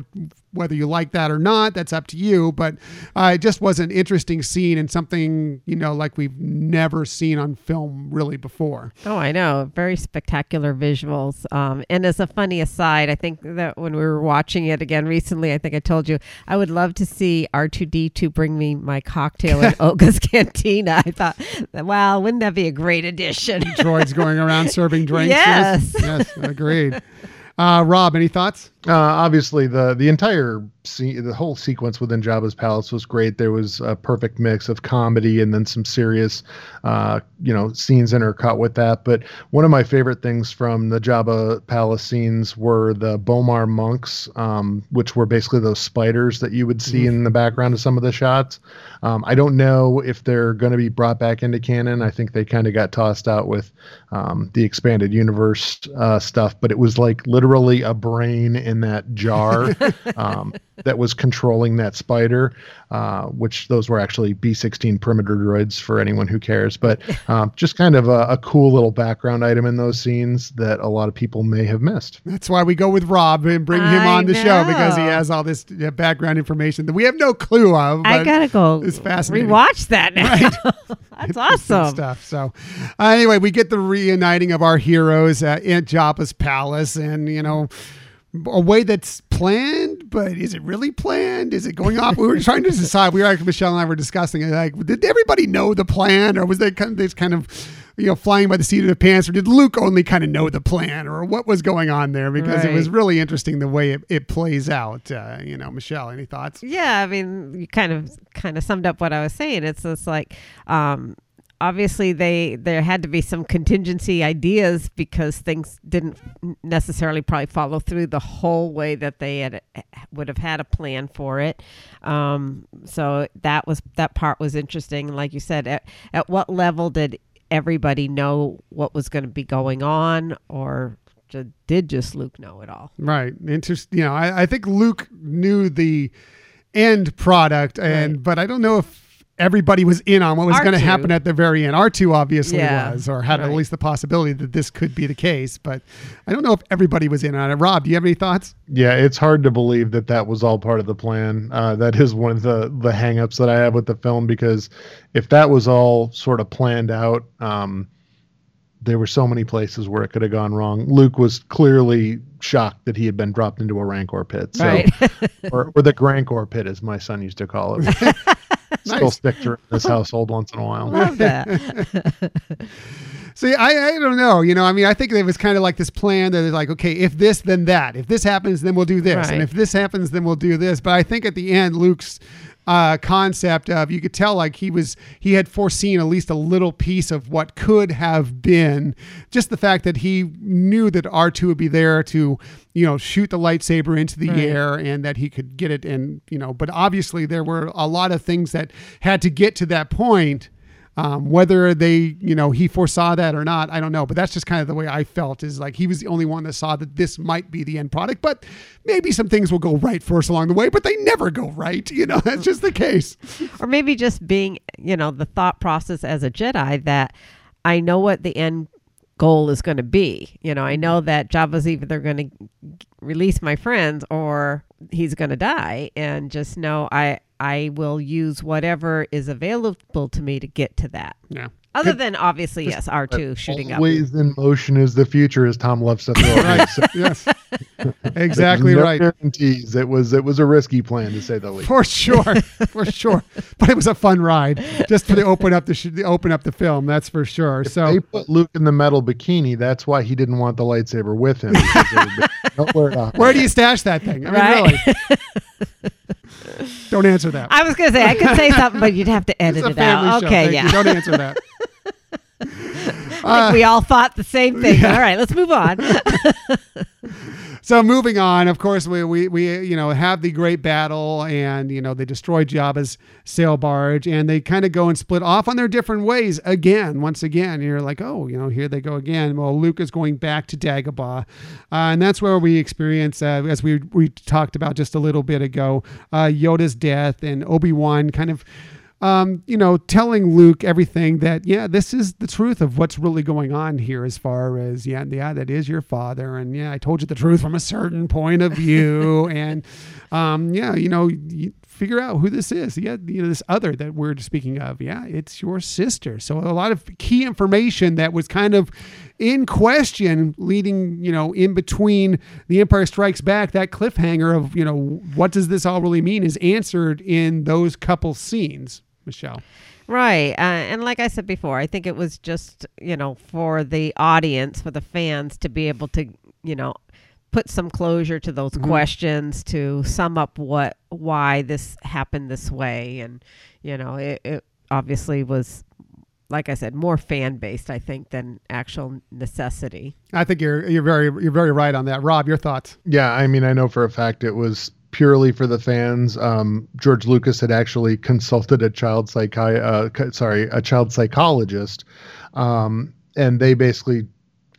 S1: Whether you like that or not, that's up to you. But uh, it just was an interesting scene and something you know like we've never seen on film really before.
S2: Oh, I know. Very spectacular visuals. Um, and as a funny aside, I think that when we were watching it again recently, I think I told you I would love to see R2D2 bring me my cocktail in Oga's Cantina. I thought, well, wouldn't that be a great addition?
S1: Droids going around serving drinks.
S2: Yes.
S1: yes, agreed. Uh, Rob, any thoughts?
S5: Uh, obviously, the the entire se- the whole sequence within Jabba's palace was great. There was a perfect mix of comedy and then some serious, uh, you know, scenes intercut with that. But one of my favorite things from the Jabba palace scenes were the B'omarr monks, um, which were basically those spiders that you would see in the background of some of the shots. Um, I don't know if they're going to be brought back into canon. I think they kind of got tossed out with um, the expanded universe uh, stuff, but it was like literally a brain in that jar um, that was controlling that spider, uh, which those were actually B 16 perimeter droids for anyone who cares. But um, just kind of a, a cool little background item in those scenes that a lot of people may have missed.
S1: That's why we go with Rob and bring him
S2: I
S1: on the show because he has all this uh, background information that we have no clue of.
S2: I gotta go
S1: it's fascinating.
S2: rewatch that now. That's awesome.
S1: stuff. So, uh, anyway, we get the reuniting of our heroes at in Jabba's palace, and you know, a way that's planned, but is it really planned? Is it going off? We were trying to decide. We were actually Michelle and I were discussing it. Like, did everybody know the plan, or was they kind of, this kind of you know, flying by the seat of the pants, or did Luke only kind of know the plan, or what was going on there? Because it was really interesting the way it, it plays out. Uh, you know, Michelle, any thoughts?
S2: Yeah, I mean, you kind of kind of summed up what I was saying. It's just like um, obviously they there had to be some contingency ideas because things didn't necessarily probably follow through the whole way that they had would have had a plan for it. Um, so that was that part was interesting. Like you said, at, at what level did everybody know what was going to be going on, or ju- did just Luke know it all?
S1: Right. Interest. You know, I, I think Luke knew the end product, and
S2: Right.
S1: but I don't know if everybody was in on what was going to happen at the very end. R two obviously
S2: Yeah,
S1: was, or had at least the possibility that this could be the case, but I don't know if everybody was in on it. Rob, do you have any thoughts?
S5: Yeah, it's hard to believe that that was all part of the plan. Uh, that is one of the the hangups that I have with the film because if that was all sort of planned out, um, there were so many places where it could have gone wrong. Luke was clearly shocked that he had been dropped into a Rancor pit, so
S2: Right.
S5: or, or the Grancor pit, as my son used to call it. Still
S1: Nice.
S5: stick to this household once in a while.
S2: Love that.
S1: See, I, I don't know. You know, I mean, I think it was kind of like this plan that is like, okay, if this, then that. If this happens, then we'll do this. And if this happens, then we'll do this. But I think at the end, Luke's uh, concept of you could tell like he was he had foreseen at least a little piece of what could have been just the fact that he knew that R2 would be there to you know shoot the lightsaber into the
S2: Right.
S1: air and that he could get it and you know but obviously there were a lot of things that had to get to that point um, whether they, you know, he foresaw that or not, I don't know. But that's just kind of the way I felt is like he was the only one that saw that this might be the end product. But maybe some things will go right for us along the way, but they never go right. You know, that's just the case.
S2: or maybe just being, you know, the thought process as a Jedi that I know what the end goal is going to be. You know, I know that Jabba's either going to release my friends or he's going to die, and just know I I will use whatever is available to me to get to that.
S1: Yeah.
S2: Other than obviously, yes, R two shooting up.
S5: Always in motion is the future, as Tom loves to throw.
S1: Right.
S5: So
S1: yes. Exactly
S5: no
S1: right.
S5: Guarantees. It was it was a risky plan to say the least.
S1: For sure, for sure. But it was a fun ride, just to open up the sh- open up the film. That's for sure.
S5: They
S1: So they
S5: put Luke in the metal bikini. That's why he didn't want the lightsaber with him. because it would be nowhere to
S1: where do you stash that thing? I mean,
S2: Right.
S1: really. Don't answer that.
S2: I was going to say I could say something, but you'd have to edit it out.
S1: show.
S2: Okay,
S1: Thank
S2: yeah.
S1: you. Don't answer that.
S2: I think we all thought the same thing. All right, let's move on.
S1: So moving on, of course, we, we, we you know have the great battle, and you know they destroy Jabba's sail barge, and they kind of go and split off on their different ways again. Once again, you're like, oh, you know, here they go again. Well, Luke is going back to Dagobah, uh, and that's where we experience, uh, as we we talked about just a little bit ago, uh, Yoda's death and Obi Wan kind of um, you know, telling Luke everything that, yeah, this is the truth of what's really going on here as far as, yeah, yeah, that is your father. And yeah, I told you the truth from a certain point of view. and, um, yeah, you know, you figure out who this is. Yeah, you know, this other that we're speaking of. Yeah, it's your sister. So a lot of key information that was kind of in question leading, you know, in between the Empire Strikes Back, that cliffhanger of, you know, what does this all really mean is answered in those couple scenes. Michelle.
S2: Right. Uh, and like I said before, I think it was just, you know, for the audience, for the fans to be able to, you know, put some closure to those questions to sum up what why this happened this way and you know it, it obviously was like i said more fan based i think than actual necessity
S1: I think you're you're very you're very right on that. Rob, your thoughts?
S5: Yeah, I mean, I know for a fact it was purely for the fans. Um, George Lucas had actually consulted a child psychi- uh, sorry, a child psychologist, um, and they basically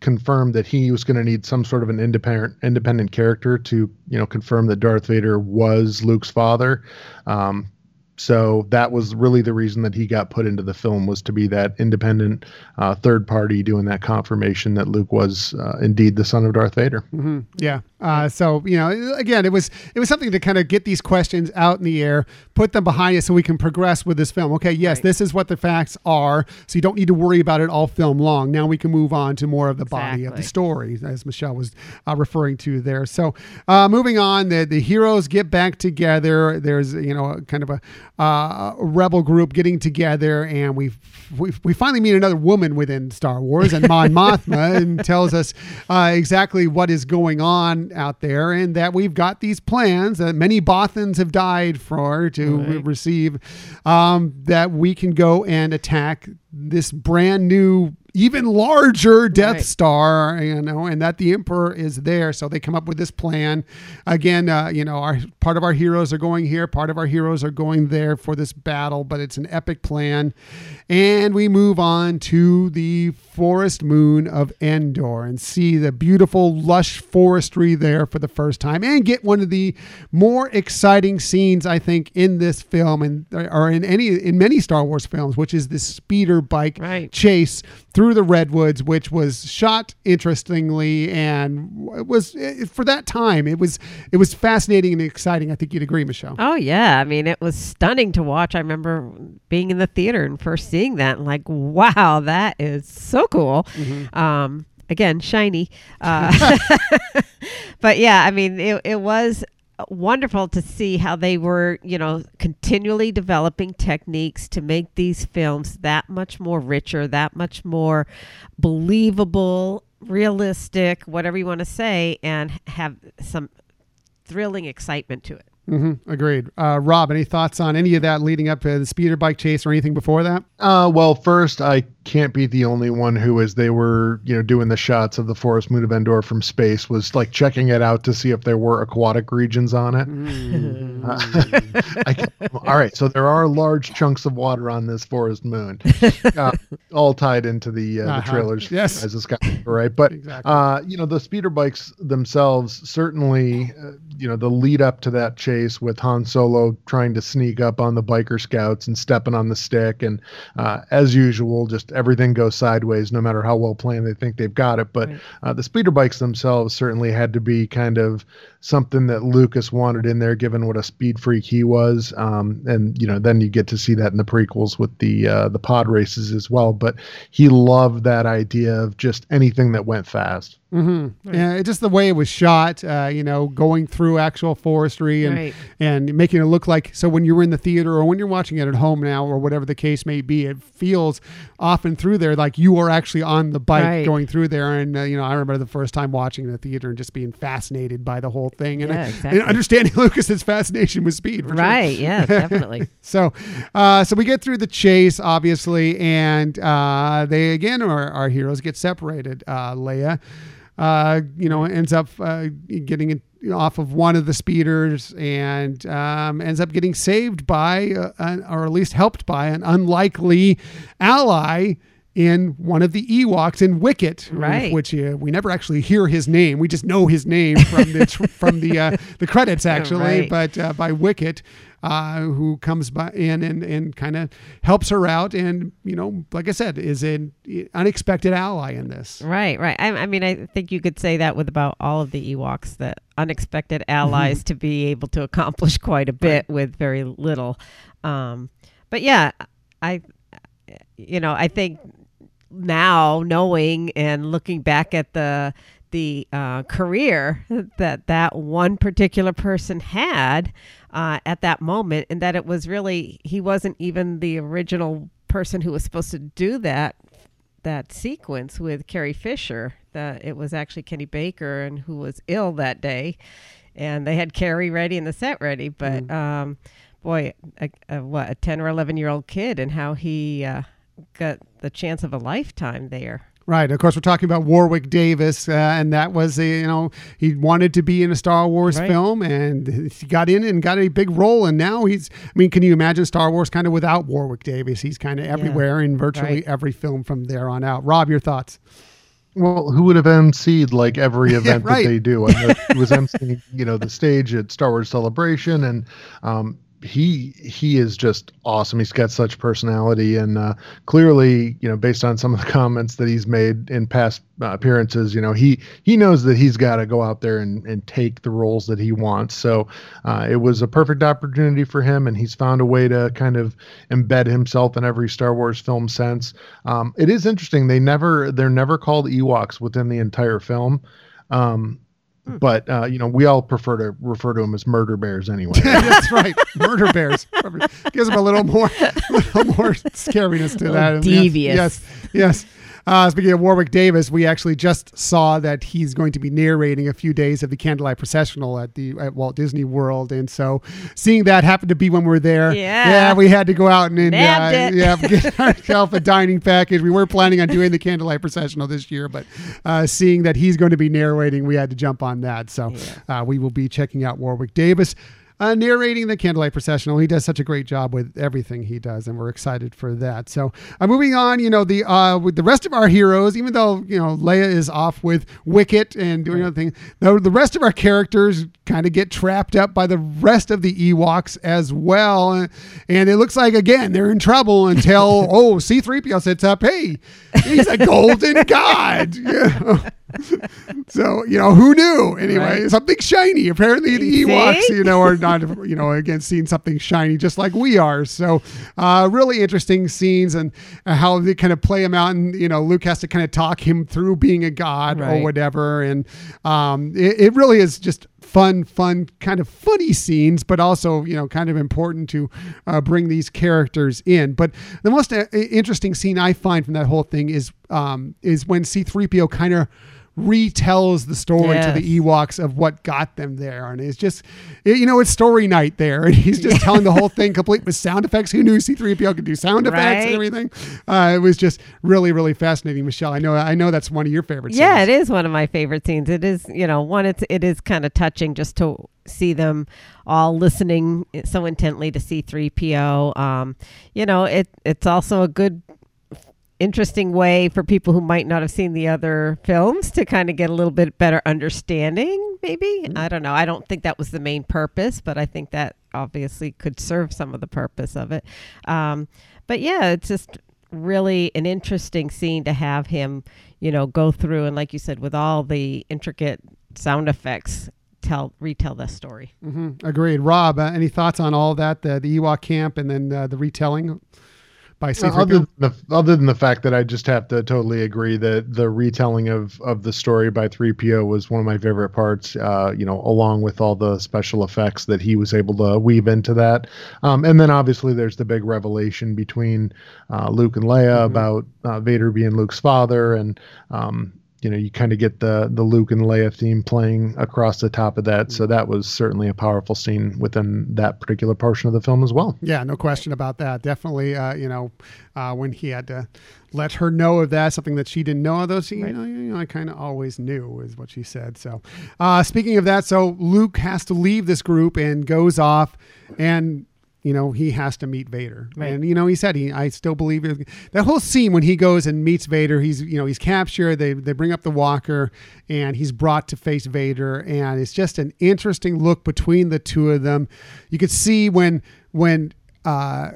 S5: confirmed that he was going to need some sort of an independent independent character to you know confirm that Darth Vader was Luke's father. Um, so that was really the reason that he got put into the film was to be that independent uh, third party doing that confirmation that Luke was uh, indeed the son of Darth Vader.
S1: hmm Yeah, Uh, so you know, again, it was it was something to kind of get these questions out in the air, put them behind us, so we can progress with this film. Okay, yes,
S2: Right.
S1: this is what the facts are, so you don't need to worry about it all film long. Now we can move on to more of the body of the story, as Michelle was uh, referring to there. So uh, moving on, the the heroes get back together. There's you know kind of a, uh, rebel group getting together, and we we we finally meet another woman within Star Wars, and Mon Mothma, and tells us uh, exactly what is going on out there, and that we've got these plans that many Bothans have died for to
S2: Right.
S1: receive, um, that we can go and attack this brand new. Even larger Death
S2: Right.
S1: Star, you know, and that the Emperor is there. So they come up with this plan. Again, uh, you know, our part of our heroes are going here, part of our heroes are going there for this battle, but it's an epic plan. And we move on to the forest moon of Endor and see the beautiful, lush forestry there for the first time and get one of the more exciting scenes, I think, in this film and or in any in many Star Wars films, which is this speeder bike
S2: Right.
S1: chase through the redwoods, which was shot interestingly and it was for that time. It was it was fascinating and exciting. I think you'd agree, Michelle.
S2: Oh yeah, I mean it was stunning to watch. I remember being in the theater and first seeing that, and like, wow, that is so cool. Um, again, shiny, uh, but yeah, I mean it, it was wonderful to see how they were, you know, continually developing techniques to make these films that much more richer, that much more believable, realistic, whatever you want to say, and have some thrilling excitement to it.
S1: hmm agreed. Uh, Rob, any thoughts on any of that leading up to the speeder bike chase or anything before that?
S5: Uh, well, first, I can't be the only one who, as they were, you know, doing the shots of the forest moon of Endor from space, was like checking it out to see if there were aquatic regions on it. Uh, I can- all right, so there are large chunks of water on this forest moon, uh, all tied into the, uh,
S1: Uh-huh.
S5: the trailers.
S1: Yes.
S5: as a Skywalker, right? But
S1: Exactly.
S5: uh, you know, the speeder bikes themselves certainly, uh, you know, the lead up to that chase with Han Solo trying to sneak up on the biker scouts and stepping on the stick, and uh, as usual, just everything goes sideways, no matter how well planned they think they've got it. But
S2: Right.
S5: uh, the speeder bikes themselves certainly had to be kind of something that Lucas wanted in there, given what a speed freak he was. Um, and you know, then you get to see that in the prequels with the uh, the pod races as well. But he loved that idea of just anything that went fast.
S1: Mm-hmm. Yeah, just the way it was shot, uh, you know, going through actual forestry and
S2: Right.
S1: and making it look like. So when you're in the theater or when you're watching it at home now or whatever the case may be, it feels often through there like you are actually on the bike
S2: Right.
S1: going through there. And uh, you know, I remember the first time watching in the theater and just being fascinated by the whole thing and,
S2: Yeah,
S1: and understanding Lucas's fascination with speed. for sure.
S2: Right. Yeah, definitely.
S1: So, uh, so we get through the chase, obviously, and uh, they again, our, our heroes get separated. Uh, Leia, uh, you know, ends up uh, getting off of one of the speeders and um, ends up getting saved by, uh, an, or at least helped by, an unlikely ally. In one of the Ewoks in Wicket,
S2: Right.
S1: which uh, we never actually hear his name. We just know his name from the from the uh, the credits, actually.
S2: Right.
S1: But uh, by Wicket, uh, who comes by in and, and kind of helps her out, and you know, like I said, is an unexpected ally in this.
S2: Right, right. I, I mean, I think you could say that with about all of the Ewoks, that unexpected allies to be able to accomplish quite a bit with very little. Um, but yeah, I, you know, I think now knowing and looking back at the the uh, career that that one particular person had uh, at that moment, and that it was really he wasn't even the original person who was supposed to do that that sequence with Carrie Fisher. That it was actually Kenny Baker and who was ill that day, and they had Carrie ready and the set ready. But um, boy, a, a, what a ten or eleven year old kid, and how he uh, got the chance of a lifetime there.
S1: Right. Of course, we're talking about Warwick Davis, uh, and that was a, you know he wanted to be in a Star Wars
S2: Right.
S1: film, and he got in and got a big role. And now he's, I mean, can you imagine Star Wars kind of without Warwick Davis? He's kind of everywhere in virtually
S2: Right.
S1: every film from there on out. Rob, your thoughts?
S5: Well, who would have emceed like every event
S1: right.
S5: that they do? I know he was emceeing, you know, the stage at Star Wars Celebration, and um, he he is just awesome. He's got such personality, and uh, clearly, you know, based on some of the comments that he's made in past uh, appearances, you know, he he knows that he's got to go out there and and take the roles that he wants. So uh, it was a perfect opportunity for him, and he's found a way to kind of embed himself in every Star Wars film since. Um, it is interesting; they never they're never called Ewoks within the entire film. Um. But uh, you know, we all prefer to refer to them as murder bears anyway.
S1: That's right, murder bears gives them a little more, a little more scariness to that.
S2: Devious.
S1: Yes, yes. yes. Uh, speaking of Warwick Davis, we actually just saw that he's going to be narrating a few days of the Candlelight Processional at the at Walt Disney World, and so seeing that happened to be when we were there.
S2: Yeah,
S1: yeah, we had to go out and, and
S2: uh,
S1: yeah, get ourselves a dining package. We weren't planning on doing the Candlelight Processional this year, but uh, seeing that he's going to be narrating, we had to jump on that. So yeah. Uh, we will be checking out Warwick Davis uh, narrating the candlelight processional. He does such a great job with everything he does, and we're excited for that. So, uh, moving on, you know, the uh, with the rest of our heroes, even though you know Leia is off with Wicket and doing right. other things, the, the rest of our characters kind of get trapped up by the rest of the Ewoks as well, and it looks like again they're in trouble until oh C-3PO sets up, hey, he's a golden god. so you know who knew anyway right. something shiny apparently the ewoks you know are not you know again seeing something shiny just like we are so uh, really interesting scenes and how they kind of play him out and you know luke has to kind of talk him through being a god right. or whatever and um, it, it really is just fun, fun, kind of funny scenes, but also, you know, kind of important to uh, bring these characters in. But the most uh, interesting scene I find from that whole thing is um, is when C3PO kind of retells the story yes. to the Ewoks of what got them there. And it's just, you know, it's story night there. And he's just telling the whole thing complete with sound effects. Who knew C3PO could do sound effects right. and everything? Uh, it was just really, really fascinating. Michelle, I know, I know that's one of your favorite
S2: yeah, scenes. Yeah, it is one of my favorite scenes. It is, you know, one, it's, it is kind of touching just to see them all listening so intently to C3PO. Um, you know, it, it's also a good interesting way for people who might not have seen the other films to kind of get a little bit better understanding maybe? Mm-hmm. i don't know. I don't think that was the main purpose but i think that obviously could serve some of the purpose of it. Um, but yeah it's just really an interesting scene to have him you know go through and like you said with all the intricate sound effects tell retell the story.
S1: Mm-hmm. agreed. Rob uh, any thoughts on all that the, the ewok camp and then uh, the retelling by C-3PO?
S5: Other than, the, other than the fact that I just have to totally agree that the retelling of, of the story by 3PO was one of my favorite parts, uh, you know, along with all the special effects that he was able to weave into that. Um, and then obviously there's the big revelation between uh, Luke and Leia mm-hmm. about uh, Vader being Luke's father and, um, you know you kind of get the the Luke and Leia theme playing across the top of that. So that was certainly a powerful scene within that particular portion of the film as well.
S1: Yeah, no question about that. Definitely, uh, you know, uh, when he had to let her know of that, something that she didn't know of those, you, right. know, you know, I kind of always knew is what she said. So, uh, speaking of that, so Luke has to leave this group and goes off and you know he has to meet Vader, right. and you know he said he. I still believe it. that whole scene when he goes and meets Vader. He's you know he's captured. They they bring up the walker, and he's brought to face Vader, and it's just an interesting look between the two of them. You could see when when uh,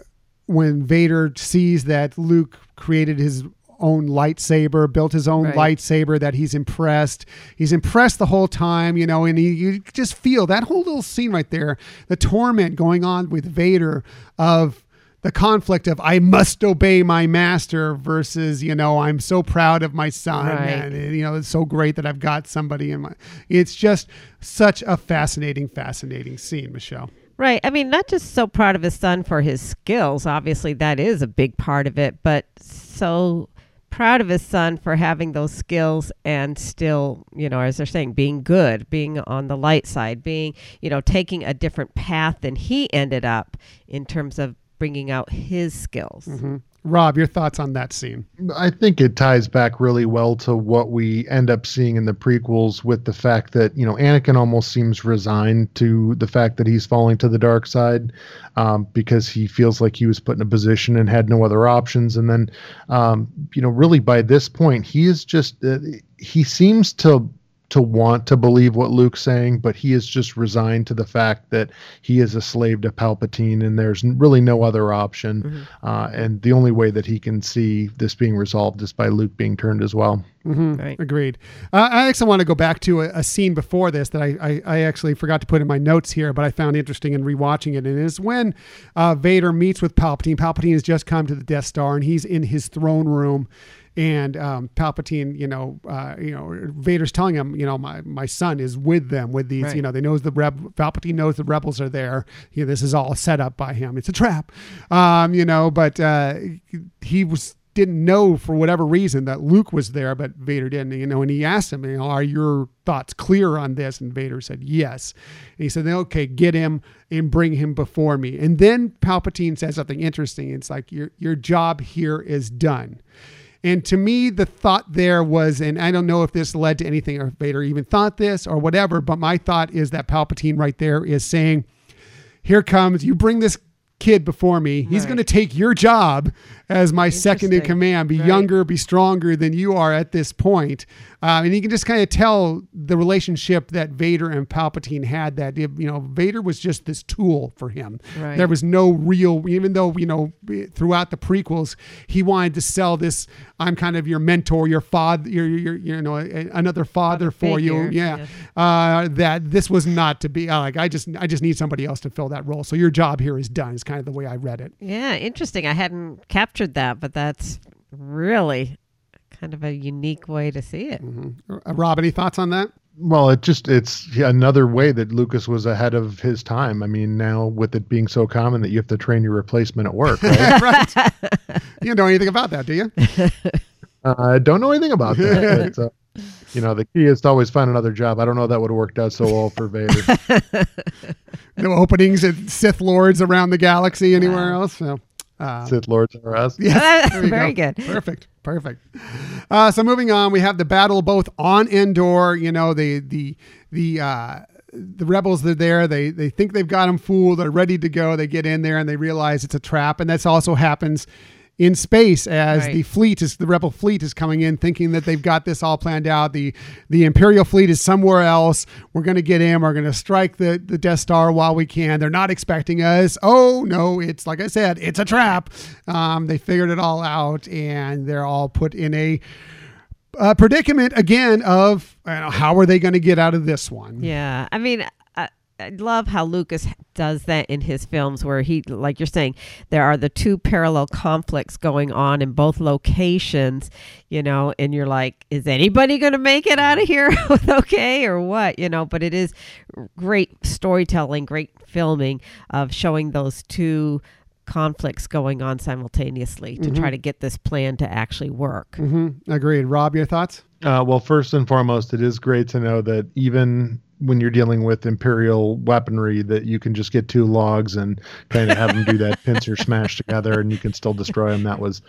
S1: when Vader sees that Luke created his own lightsaber, built his own right. lightsaber that he's impressed. He's impressed the whole time, you know, and he, you just feel that whole little scene right there, the torment going on with Vader of the conflict of I must obey my master versus, you know, I'm so proud of my son right. and, you know, it's so great that I've got somebody in my, it's just such a fascinating, fascinating scene, Michelle.
S2: Right. I mean, not just so proud of his son for his skills. Obviously, that is a big part of it, but so proud of his son for having those skills and still, you know, as they're saying, being good, being on the light side, being, you know, taking a different path than he ended up in terms of bringing out his skills.
S1: Mm-hmm. Rob, your thoughts on that scene?
S5: I think it ties back really well to what we end up seeing in the prequels with the fact that, you know, Anakin almost seems resigned to the fact that he's falling to the dark side um, because he feels like he was put in a position and had no other options. And then, um, you know, really by this point, he is just, uh, he seems to to want to believe what Luke's saying, but he is just resigned to the fact that he is a slave to Palpatine, and there's really no other option. Mm-hmm. Uh, and the only way that he can see this being resolved is by Luke being turned as well.
S1: Mm-hmm. Right. Agreed. Uh, I actually want to go back to a, a scene before this that I, I, I, actually forgot to put in my notes here, but I found interesting in rewatching it. And it is when uh, Vader meets with Palpatine. Palpatine has just come to the Death Star, and he's in his throne room and um, Palpatine, you know, uh, you know, Vader's telling him, you know, my my son is with them with these, right. you know, they knows the reb Palpatine knows the rebels are there. You know, this is all set up by him. It's a trap, um, you know, but uh, he was didn't know for whatever reason that Luke was there, but Vader didn't, you know, and he asked him, you know, are your thoughts clear on this? And Vader said, yes. And he said, okay, get him and bring him before me. And then Palpatine says something interesting. It's like, your, your job here is done. And to me, the thought there was, and I don't know if this led to anything or Vader even thought this or whatever, but my thought is that Palpatine right there is saying, Here comes, you bring this kid before me. He's right. going to take your job as my second in command, be right. younger, be stronger than you are at this point. Uh, and you can just kind of tell the relationship that Vader and Palpatine had. That you know, Vader was just this tool for him. Right. There was no real, even though you know, throughout the prequels, he wanted to sell this. I'm kind of your mentor, your father, your, your you know, another father, for you. Yeah, yeah. Uh, that this was not to be uh, like. I just, I just need somebody else to fill that role. So your job here is done. Is kind of the way I read it.
S2: Yeah, interesting. I hadn't captured that, but that's really kind of a unique way to see it.
S1: Mm-hmm. Uh, Rob, any thoughts on that?
S5: Well, it just it's another way that Lucas was ahead of his time. I mean, now with it being so common that you have to train your replacement at work, right? right.
S1: You don't know anything about that, do you?
S5: uh, I don't know anything about that. But, uh, you know, the key is to always find another job. I don't know that would have worked out so well for Vader.
S1: no openings at Sith Lords around the galaxy anywhere wow. else. So.
S5: Uh, Sith Lords are us.
S2: Yes, very go. good.
S1: Perfect, perfect. Uh, so moving on, we have the battle both on Endor. You know the the the uh, the rebels they're there. They they think they've got them fooled. They're ready to go. They get in there and they realize it's a trap. And that's also happens in space as right. the fleet is the rebel fleet is coming in thinking that they've got this all planned out. The the imperial fleet is somewhere else. We're going to get in. We're going to strike the the death star while we can. They're not expecting us. Oh no it's like i said it's a trap. Um, they figured it all out and they're all put in a uh, predicament again of know, how are they going to get out of this one?
S2: Yeah i mean I love how Lucas does that in his films, where he, like you're saying, there are the two parallel conflicts going on in both locations, you know, and you're like, is anybody going to make it out of here with okay or what, you know? But it is great storytelling, great filming of showing those two conflicts going on simultaneously to mm-hmm. try to get this plan to actually work.
S1: Mm-hmm. Agreed. Rob, your thoughts?
S5: Uh, well, first and foremost, it is great to know that even when you're dealing with imperial weaponry that you can just get two logs and kind of have them do that pincer smash together and you can still destroy them that was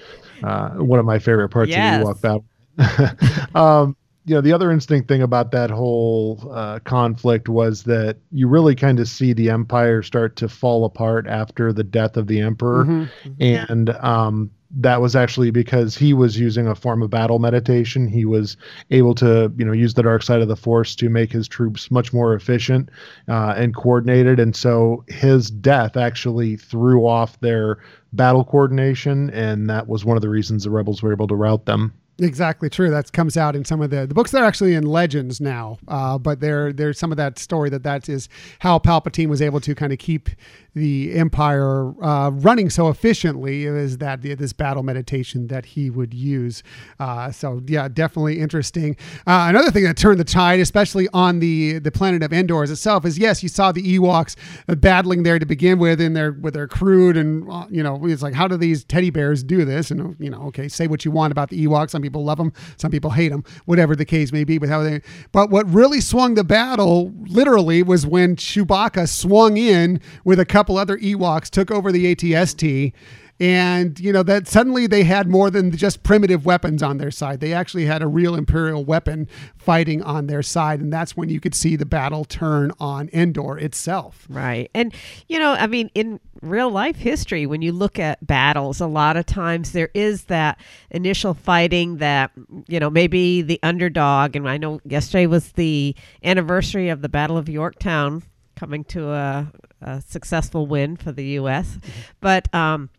S5: uh, one of my favorite parts yes. of Ewok battle um, you know the other interesting thing about that whole uh, conflict was that you really kind of see the empire start to fall apart after the death of the emperor mm-hmm. and um, that was actually because he was using a form of battle meditation. He was able to, you know, use the dark side of the force to make his troops much more efficient uh, and coordinated. And so his death actually threw off their battle coordination, and that was one of the reasons the rebels were able to rout them.
S1: Exactly true. That comes out in some of the the books. They're actually in Legends now, uh, but there there's some of that story that that is how Palpatine was able to kind of keep the Empire uh, running so efficiently. Is that this battle meditation that he would use? Uh, so yeah, definitely interesting. Uh, another thing that turned the tide, especially on the the planet of Endor itself, is yes, you saw the Ewoks battling there to begin with, in their with their crude and uh, you know it's like how do these teddy bears do this? And you know, okay, say what you want about the Ewoks. I'm people love them, some people hate them, whatever the case may be. But how they, but what really swung the battle literally was when Chewbacca swung in with a couple other Ewoks, took over the ATST and you know that suddenly they had more than just primitive weapons on their side. They actually had a real imperial weapon fighting on their side, and that's when you could see the battle turn on Endor itself.
S2: Right. And, you know, I mean, in real life history, when you look at battles, a lot of times there is that initial fighting that, you know, maybe the underdog, and I know yesterday was the anniversary of the Battle of Yorktown coming to a, a successful win for the U.S. But, um,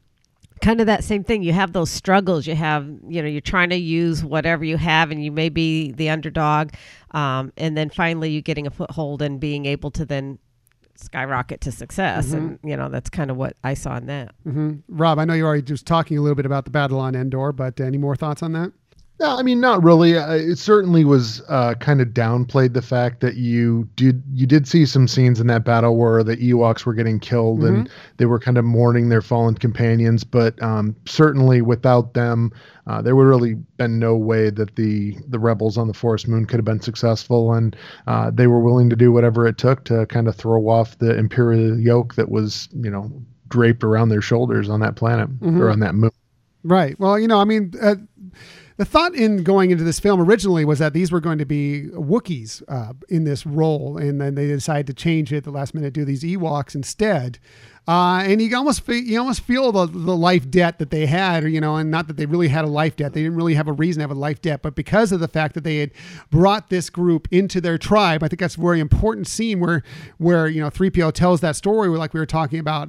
S2: kind of that same thing you have those struggles you have you know you're trying to use whatever you have and you may be the underdog um, and then finally you getting a foothold and being able to then skyrocket to success. And you know that's kind of what i saw in that.
S1: Hmm Rob, I know you're already just talking a little bit about the battle on Endor, but any more thoughts on that?
S5: No, I mean not really. Uh, It certainly was uh, kind of downplayed the fact that you did you did see some scenes in that battle where the Ewoks were getting killed and they were kind of mourning their fallen companions. But um, certainly without them, uh, there would really been no way that the the rebels on the Forest Moon could have been successful. And uh, they were willing to do whatever it took to kind of throw off the Imperial yoke that was you know draped around their shoulders on that planet or on that moon.
S1: Right. Well, you know, I mean, uh, the thought in going into this film originally was that these were going to be Wookiees uh, in this role, and then they decided to change it at the last minute, do these Ewoks instead. Uh, and you almost fe- you almost feel the, the life debt that they had, you know, and not that they really had a life debt. They didn't really have a reason to have a life debt, but because of the fact that they had brought this group into their tribe, I think that's a very important scene where where you know 3PO tells that story, like we were talking about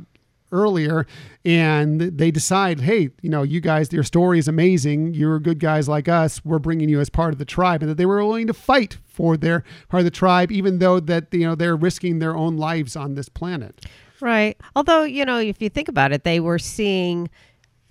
S1: earlier and they decide hey you know you guys your story is amazing. You're good guys like us. We're bringing you as part of the tribe and that they were willing to fight for their part of the tribe even though that you know they're risking their own lives on this planet.
S2: Right. Although you know if you think about it they were seeing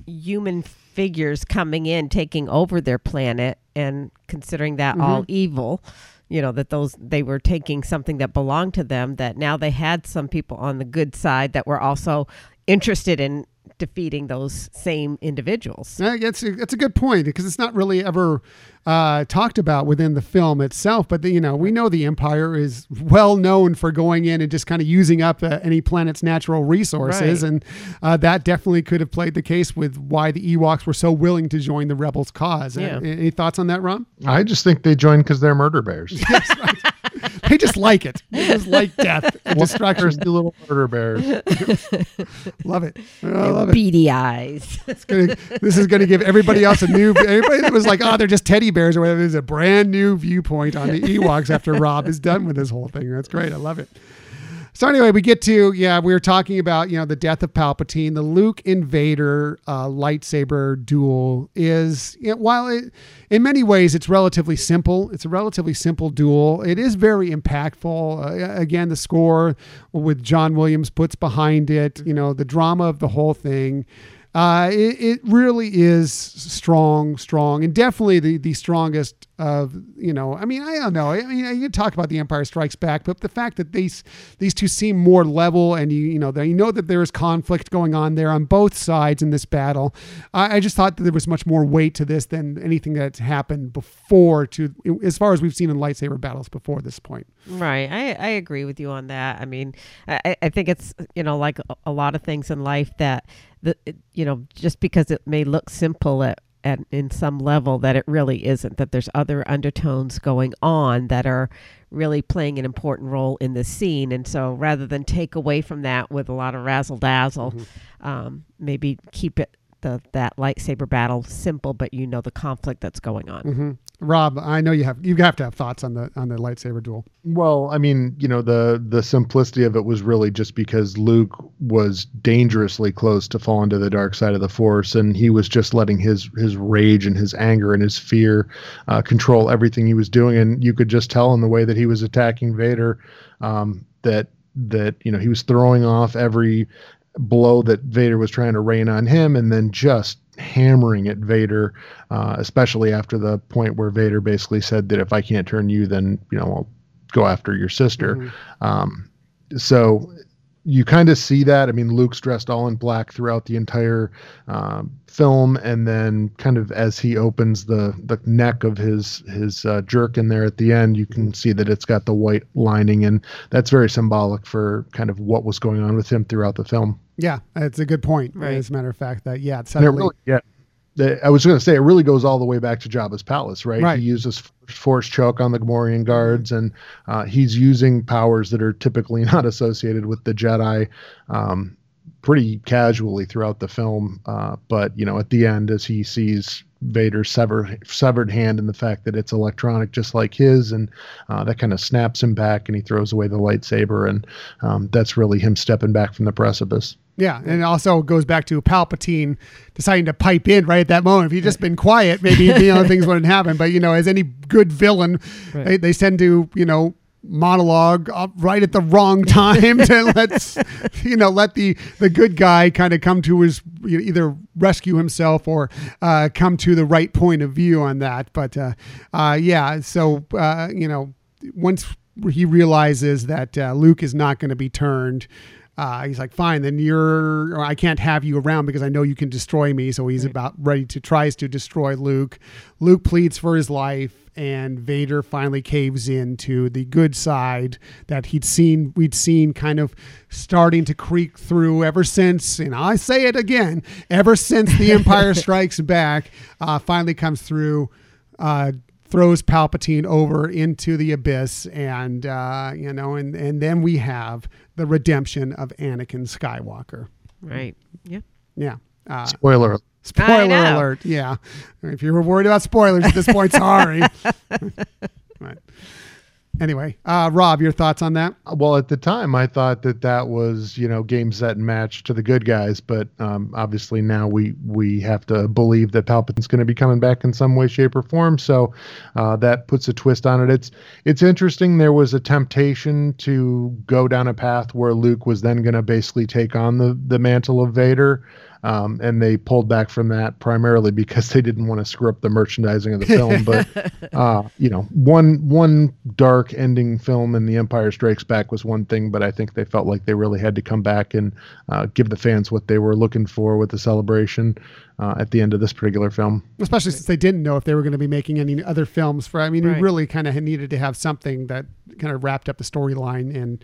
S2: human figures coming in taking over their planet and considering that mm-hmm. all evil you know that those they were taking something that belonged to them that now they had some people on the good side that were also interested in defeating those same individuals
S1: That's a, that's a good point because it's not really ever uh, talked about within the film itself. But the, you know, we know the Empire is well known for going in and just kind of using up uh, any planet's natural resources,
S2: Right.
S1: and uh, that definitely could have played the case with why the Ewoks were so willing to join the rebels' cause. Uh,
S2: Yeah.
S1: any thoughts on that, Rob?
S5: I just think they joined because they're murder bears.
S1: They just like it. They just like death and destruction.
S5: Thirsty little murder bears.
S1: Love it. Oh, I love it.
S2: beady eyes
S1: It's gonna, this is going to give everybody else a new. Everybody that was like, "Oh, they're just teddy bears" or whatever. There's a brand new viewpoint on the Ewoks after Rob is done with this whole thing. That's great. I love it. So anyway, we get to yeah, we were talking about you know the death of Palpatine. The Luke and Vader uh, lightsaber duel is you know, while it, in many ways it's relatively simple. It's a relatively simple duel. It is very impactful. Uh, again, the score with John Williams puts behind it. You know the drama of the whole thing. Uh, it, it really is strong, strong, and definitely the, the strongest of you know. I mean, I don't know. I mean, you talk about the Empire Strikes Back, but the fact that these these two seem more level, and you you know that you know that there is conflict going on there on both sides in this battle. I, I just thought that there was much more weight to this than anything that's happened before. To as far as we've seen in lightsaber battles before this point.
S2: Right. I, I agree with you on that. I mean, I, I think it's, you know, like a, a lot of things in life that, the, you know, just because it may look simple at, at in some level that it really isn't, that there's other undertones going on that are really playing an important role in the scene. And so rather than take away from that with a lot of razzle dazzle, um, maybe keep it the that lightsaber battle simple, but you know the conflict that's going on.
S1: hmm Rob, I know you have you have to have thoughts on the on the lightsaber duel.
S5: Well, I mean, you know, the the simplicity of it was really just because Luke was dangerously close to fall into the dark side of the Force, and he was just letting his his rage and his anger and his fear uh, control everything he was doing, and you could just tell in the way that he was attacking Vader um, that that you know he was throwing off every blow that Vader was trying to rain on him, and then just hammering at Vader, uh, especially after the point where Vader basically said that if I can't turn you, then you know I'll go after your sister. Um, so you kind of see that. I mean, Luke's dressed all in black throughout the entire um, film, and then kind of as he opens the the neck of his his uh, jerkin there at the end, you can see that it's got the white lining, and that's very symbolic for kind of what was going on with him throughout the film.
S1: Yeah, that's a good point.
S2: Right.
S1: As a matter of fact, that yeah,
S5: And it
S1: suddenly,
S5: really, yeah. The- I was going to say it really goes all the way back to Jabba's palace, right?
S1: Right.
S5: He uses force choke on the Gamorrean guards, and uh, he's using powers that are typically not associated with the Jedi, um, pretty casually throughout the film. Uh, but you know, at the end, as he sees Vader's severed severed hand and the fact that it's electronic, just like his, and uh, that kind of snaps him back, and he throws away the lightsaber, and um, that's really him stepping back from the precipice.
S1: Yeah, and it also goes back to Palpatine deciding to pipe in right at that moment. If he'd just been quiet, maybe you know things wouldn't happen. But you know, as any good villain,
S2: Right.
S1: they, they tend to you know monologue right at the wrong time to let's you know let the the good guy kind of come to his you know, either rescue himself or uh, come to the right point of view on that but uh, uh, yeah so uh, you know once he realizes that uh, Luke is not going to be turned uh, he's like, fine, then you're, I can't have you around because I know you can destroy me. So he's about ready to, tries to destroy Luke. Luke pleads for his life and Vader finally caves in to the good side that he'd seen, we'd seen kind of starting to creak through ever since, and I say it again, ever since the Empire Strikes Back, uh, finally comes through, uh, throws Palpatine over into the abyss, and uh, you know, and and then we have the redemption of Anakin Skywalker.
S2: Right. Yeah.
S1: Yeah. Uh,
S5: Spoiler.
S1: spoiler alert. Yeah. If you were worried about spoilers at this point, sorry. right. Anyway, uh, Rob, your thoughts on that?
S5: Well, at the time, I thought that that was you know game set and match to the good guys, but um, obviously now we we have to believe that Palpatine's going to be coming back in some way, shape, or form. So uh, that puts a twist on it. It's it's interesting. There was a temptation to go down a path where Luke was then going to basically take on the the mantle of Vader. Um, and they pulled back from that primarily because they didn't want to screw up the merchandising of the film. But uh, you know, one one dark ending film in The Empire Strikes Back was one thing, but I think they felt like they really had to come back and uh, give the fans what they were looking for with the celebration uh, at the end of this particular film.
S1: Especially since they didn't know if they were going to be making any other films for. I mean,
S2: Right.
S1: we really kind of needed to have something that kind of wrapped up the storyline and.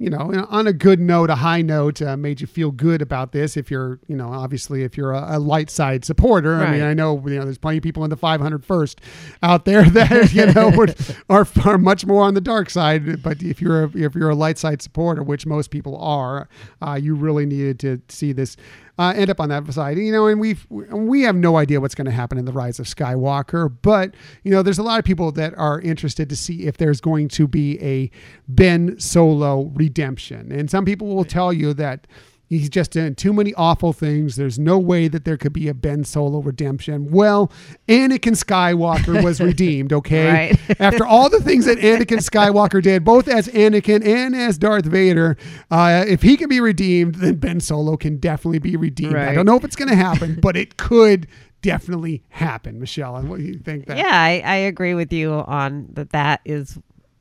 S1: You know, on a good note, a high note, uh, made you feel good about this. If you're, you know, obviously, if you're a, a light side supporter, I mean, I know, you know, there's plenty of people in the 501st out there that you know would, are are much more on the dark side. But if you're a, if you're a light side supporter, which most people are, uh, you really needed to see this uh, end up on that side. You know, and we've we have no idea what's going to happen in the Rise of Skywalker, but you know, there's a lot of people that are interested to see if there's going to be a Ben Solo redemption, and some people will tell you that. He's just done too many awful things. There's no way that there could be a Ben Solo redemption. Well, Anakin Skywalker was redeemed, okay?
S2: Right.
S1: After all the things that Anakin Skywalker did, both as Anakin and as Darth Vader, uh, if he can be redeemed, then Ben Solo can definitely be redeemed.
S2: Right.
S1: I don't know if it's going to happen, but it could definitely happen. Michelle, and what do you think? That?
S2: Yeah, I, I agree with you on that. That is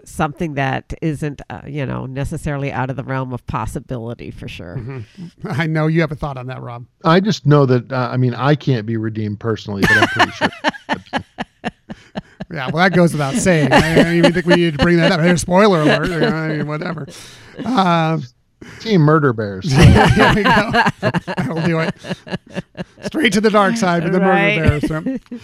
S2: something that isn't, uh, you know, necessarily out of the realm of possibility for sure.
S1: Mm-hmm. I know you have a thought on that, Rob.
S5: I just know that uh, I mean I can't be redeemed personally, but I'm pretty sure.
S1: Yeah, well, that goes without saying. I don't even think we need to bring that up. Here's spoiler alert. You know, I mean, whatever. Um,
S5: Team Murder Bears.
S1: here we go. I'll do it. Straight to the dark side with the
S2: Right.
S1: murder bears.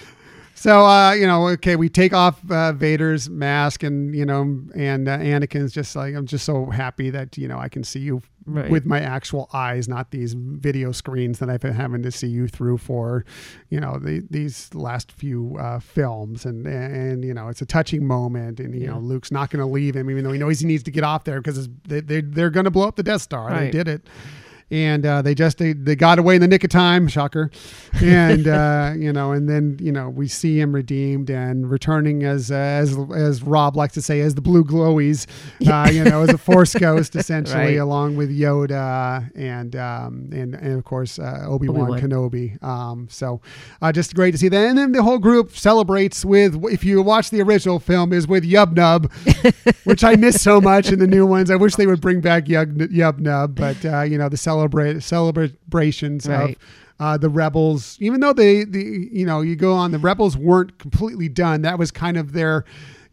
S1: So, uh, you know, okay, we take off uh, Vader's mask, and you know, and uh, Anakin's just like, I'm just so happy that you know I can see you
S2: Right.
S1: with my actual eyes, not these video screens that I've been having to see you through for, you know, the, these last few uh, films, and and you know, it's a touching moment, and you know, Luke's not going to leave him, even though he knows he needs to get off there because they, they they're going to blow up the Death Star. They did it and uh, they just they, they got away in the nick of time shocker and uh, you know and then you know we see him redeemed and returning as as as rob likes to say as the blue glowies uh, you know as a force ghost essentially
S2: Right.
S1: along with yoda and um, and and of course uh, obi-wan,
S2: Obi-Wan.
S1: kenobi um, so uh, just great to see that and then the whole group celebrates with if you watch the original film is with yub nub which I miss so much in the new ones. I wish they would bring back Yub, Yub Nub, but uh, you know the celebrate celebrations
S2: Right.
S1: uh, the rebels, even though they, the you know, you go on, the rebels weren't completely done. That was kind of their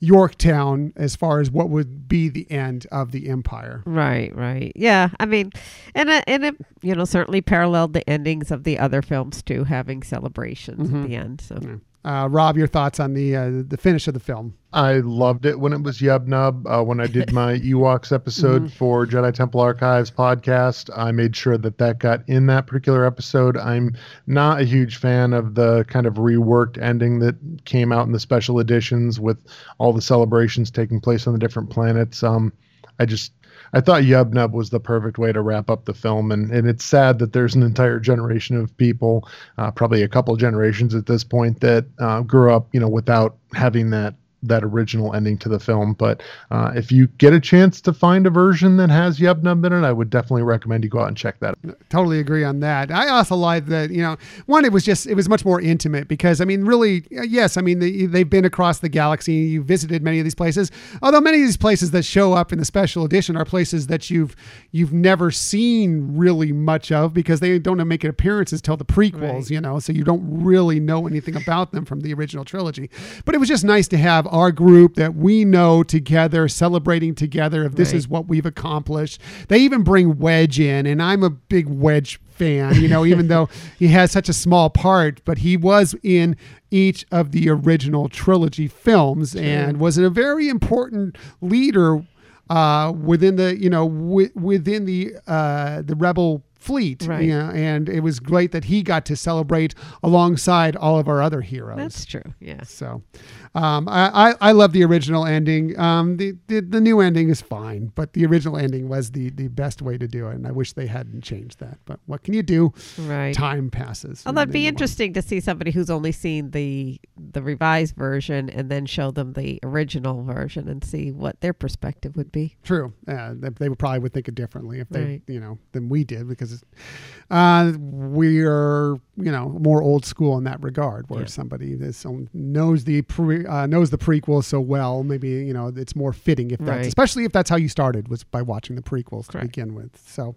S1: Yorktown as far as what would be the end of the empire.
S2: Right, right. Yeah, I mean, and it, and it, you know, certainly paralleled the endings of the other films too, having celebrations
S1: Mm-hmm.
S2: at the end. So
S1: Uh, Rob, your thoughts on the uh, the finish of the film?
S5: I loved it when it was Yub Nub. Uh, when I did my Ewoks episode for Jedi Temple Archives podcast, I made sure that that got in that particular episode. I'm not a huge fan of the kind of reworked ending that came out in the special editions with all the celebrations taking place on the different planets. Um, I just I thought Yub Nub was the perfect way to wrap up the film, and, and it's sad that there's an entire generation of people, uh, probably a couple generations at this point, that uh, grew up, you know, without having that that original ending to the film. But uh, if you get a chance to find a version that has Yub Nub in it, I would definitely recommend you go out and check that. out.
S1: Totally agree on that. I also like that, you know, one, it was just, it was much more intimate because, I mean, really, uh, yes, I mean, they, they've been across the galaxy. You visited many of these places. Although many of these places that show up in the special edition are places that you've you've never seen really much of because they don't make appearances till the prequels,
S2: Right.
S1: you know, so you don't really know anything about them from the original trilogy. But it was just nice to have our group that we know together, celebrating together if this
S2: Right.
S1: is what we've accomplished. They even bring Wedge in, and I'm a big Wedge fan, you know, even though he has such a small part, but he was in each of the original trilogy films and was a very important leader uh, within the, you know, wi- within the uh, the rebel fleet.
S2: Right.
S1: you know, and it was great that he got to celebrate alongside all of our other heroes.
S2: that's true. Yeah.
S1: So, um, I, I, I love the original ending. Um, the, the the new ending is fine, but the original ending was the the best way to do it, and I wish they hadn't changed that. But what can you do?
S2: Right.
S1: Time passes. Well,
S2: it'd be interesting to see somebody who's only seen the the revised version and then show them the original version and see what their perspective would be.
S1: True. Uh, they, would probably would think it differently if they,
S2: Right.
S1: you know, than we did because uh, we are, you know, more old school in that regard. Where
S2: Yeah.
S1: somebody that knows the pre, uh, knows the prequels so well, maybe you know it's more fitting if that's
S2: Right.
S1: especially if that's how you started was by watching the prequels to begin with. So,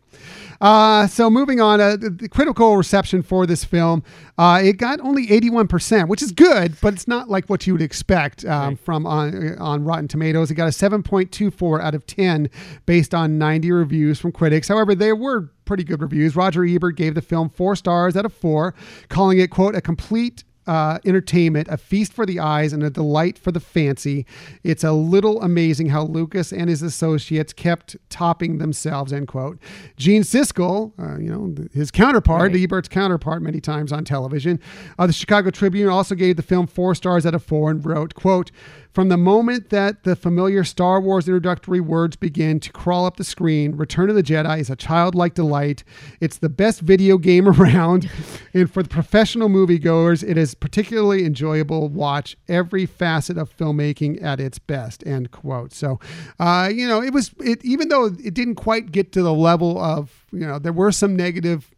S1: uh, so moving on, uh, the, the critical reception for this film, uh, it got only eighty one percent, which is good, but it's not like what you would expect um,
S2: Right.
S1: from on on Rotten Tomatoes. It got a 7.24 out of 10 based on 90 reviews from critics. However, they were pretty good reviews. Roger Ebert gave the film four stars out of four, calling it quote a complete uh, entertainment, a feast for the eyes, and a delight for the fancy. It's a little amazing how Lucas and his associates kept topping themselves. End quote. Gene Siskel, uh, you know his counterpart,
S2: Right.
S1: Ebert's counterpart, many times on television. Uh, the Chicago Tribune also gave the film four stars out of four and wrote, "quote From the moment that the familiar Star Wars introductory words begin to crawl up the screen, Return of the Jedi is a childlike delight. It's the best video game around, and for the professional moviegoers, it is particularly enjoyable. Watch every facet of filmmaking at its best." End quote. So, uh, you know, it was it even though it didn't quite get to the level of you know there were some negative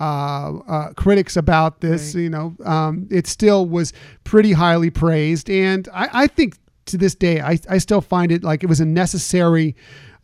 S1: uh, uh, critics about this.
S2: Right.
S1: You know, um, it still was pretty highly praised, and I, I think to this day, I, I still find it like it was a necessary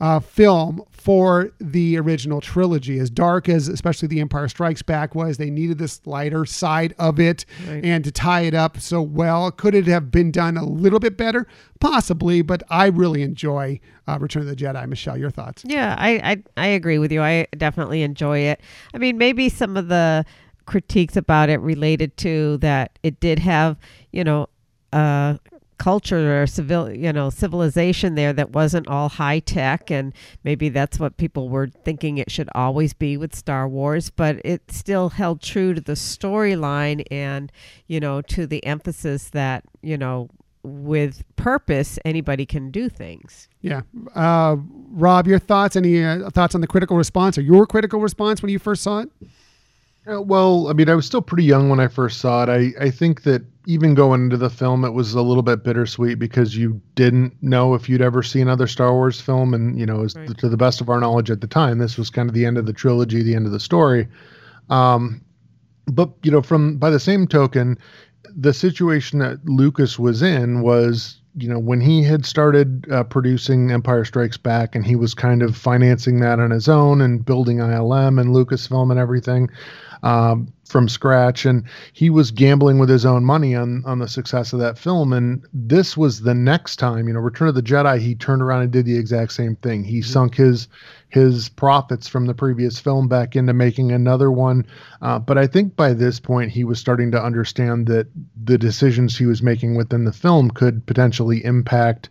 S1: uh, film for the original trilogy. As dark as, especially The Empire Strikes Back was, they needed this lighter side of it,
S2: Right.
S1: and to tie it up so well. Could it have been done a little bit better? Possibly, but I really enjoy uh, Return of the Jedi. Michelle, your thoughts?
S2: Yeah, I, I I agree with you. I definitely enjoy it. I mean, maybe some of the critiques about it related to that it did have, you know, uh culture or civil you know civilization there that wasn't all high tech and maybe that's what people were thinking it should always be with Star Wars but it still held true to the storyline and you know to the emphasis that you know with purpose anybody can do things
S1: Yeah. Uh, Rob, your thoughts? Any uh, thoughts on the critical response or your critical response when you first saw it?
S5: Uh, well, I mean, I was still pretty young when I first saw it. I, I think that even going into the film, it was a little bit bittersweet because you didn't know if you'd ever see another Star Wars film. And, you know,
S2: Right.
S5: to the best of our knowledge at the time, this was kind of the end of the trilogy, the end of the story. Um, but, you know, from by the same token, the situation that Lucas was in was, you know, when he had started uh, producing Empire Strikes Back and he was kind of financing that on his own and building ILM and Lucasfilm and everything. Um, from scratch and he was gambling with his own money on on the success of that film. And this was the next time you know return of the jedi he turned around and did the exact same thing. He mm-hmm. sunk his his profits from the previous film back into making another one. Uh, but i think by this point he was starting to understand that the decisions he was making within the film could potentially impact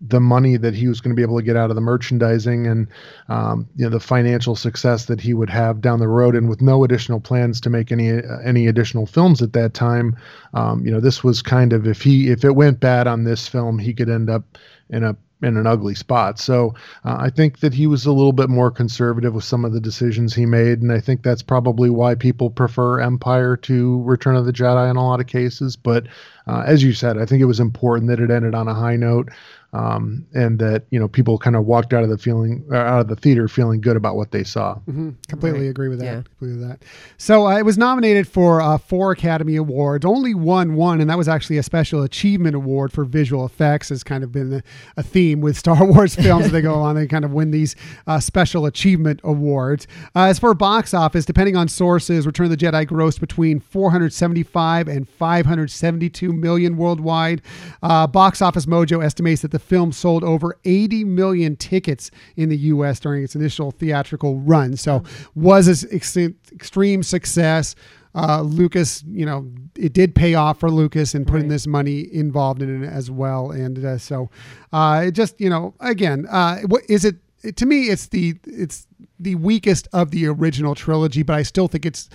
S5: the money that he was going to be able to get out of the merchandising and um, you know the financial success that he would have down the road and with no additional plans to make any uh, any additional films at that time um, you know this was kind of if he if it went bad on this film he could end up in a in an ugly spot. So uh, I think that he was a little bit more conservative with some of the decisions he made, and I think that's probably why people prefer Empire to Return of the Jedi in a lot of cases. But uh, as you said, I think it was important that it ended on a high note um, and that you know people kind of walked out of the feeling uh, out of the theater feeling good about what they saw.
S1: Mm-hmm. Completely right. agree with that. Yeah. Completely with that. So uh, it was nominated for uh, four Academy Awards. Only won one, and that was actually a Special Achievement Award for visual effects. Has kind of been a, a theme with Star Wars films. they go on, they kind of win these uh, Special Achievement Awards. Uh, as for box office, depending on sources, Return of the Jedi grossed between 475 and 572 million worldwide. Uh, box Office Mojo estimates that the the film sold over 80 million tickets in the U.S. during its initial theatrical run. So was an ex- extreme success. Uh, Lucas, you know, it did pay off for Lucas and putting right. this money involved in it as well. And uh, so, uh, it just, you know, again, uh, what is it? To me, it's the it's the weakest of the original trilogy, but I still think it's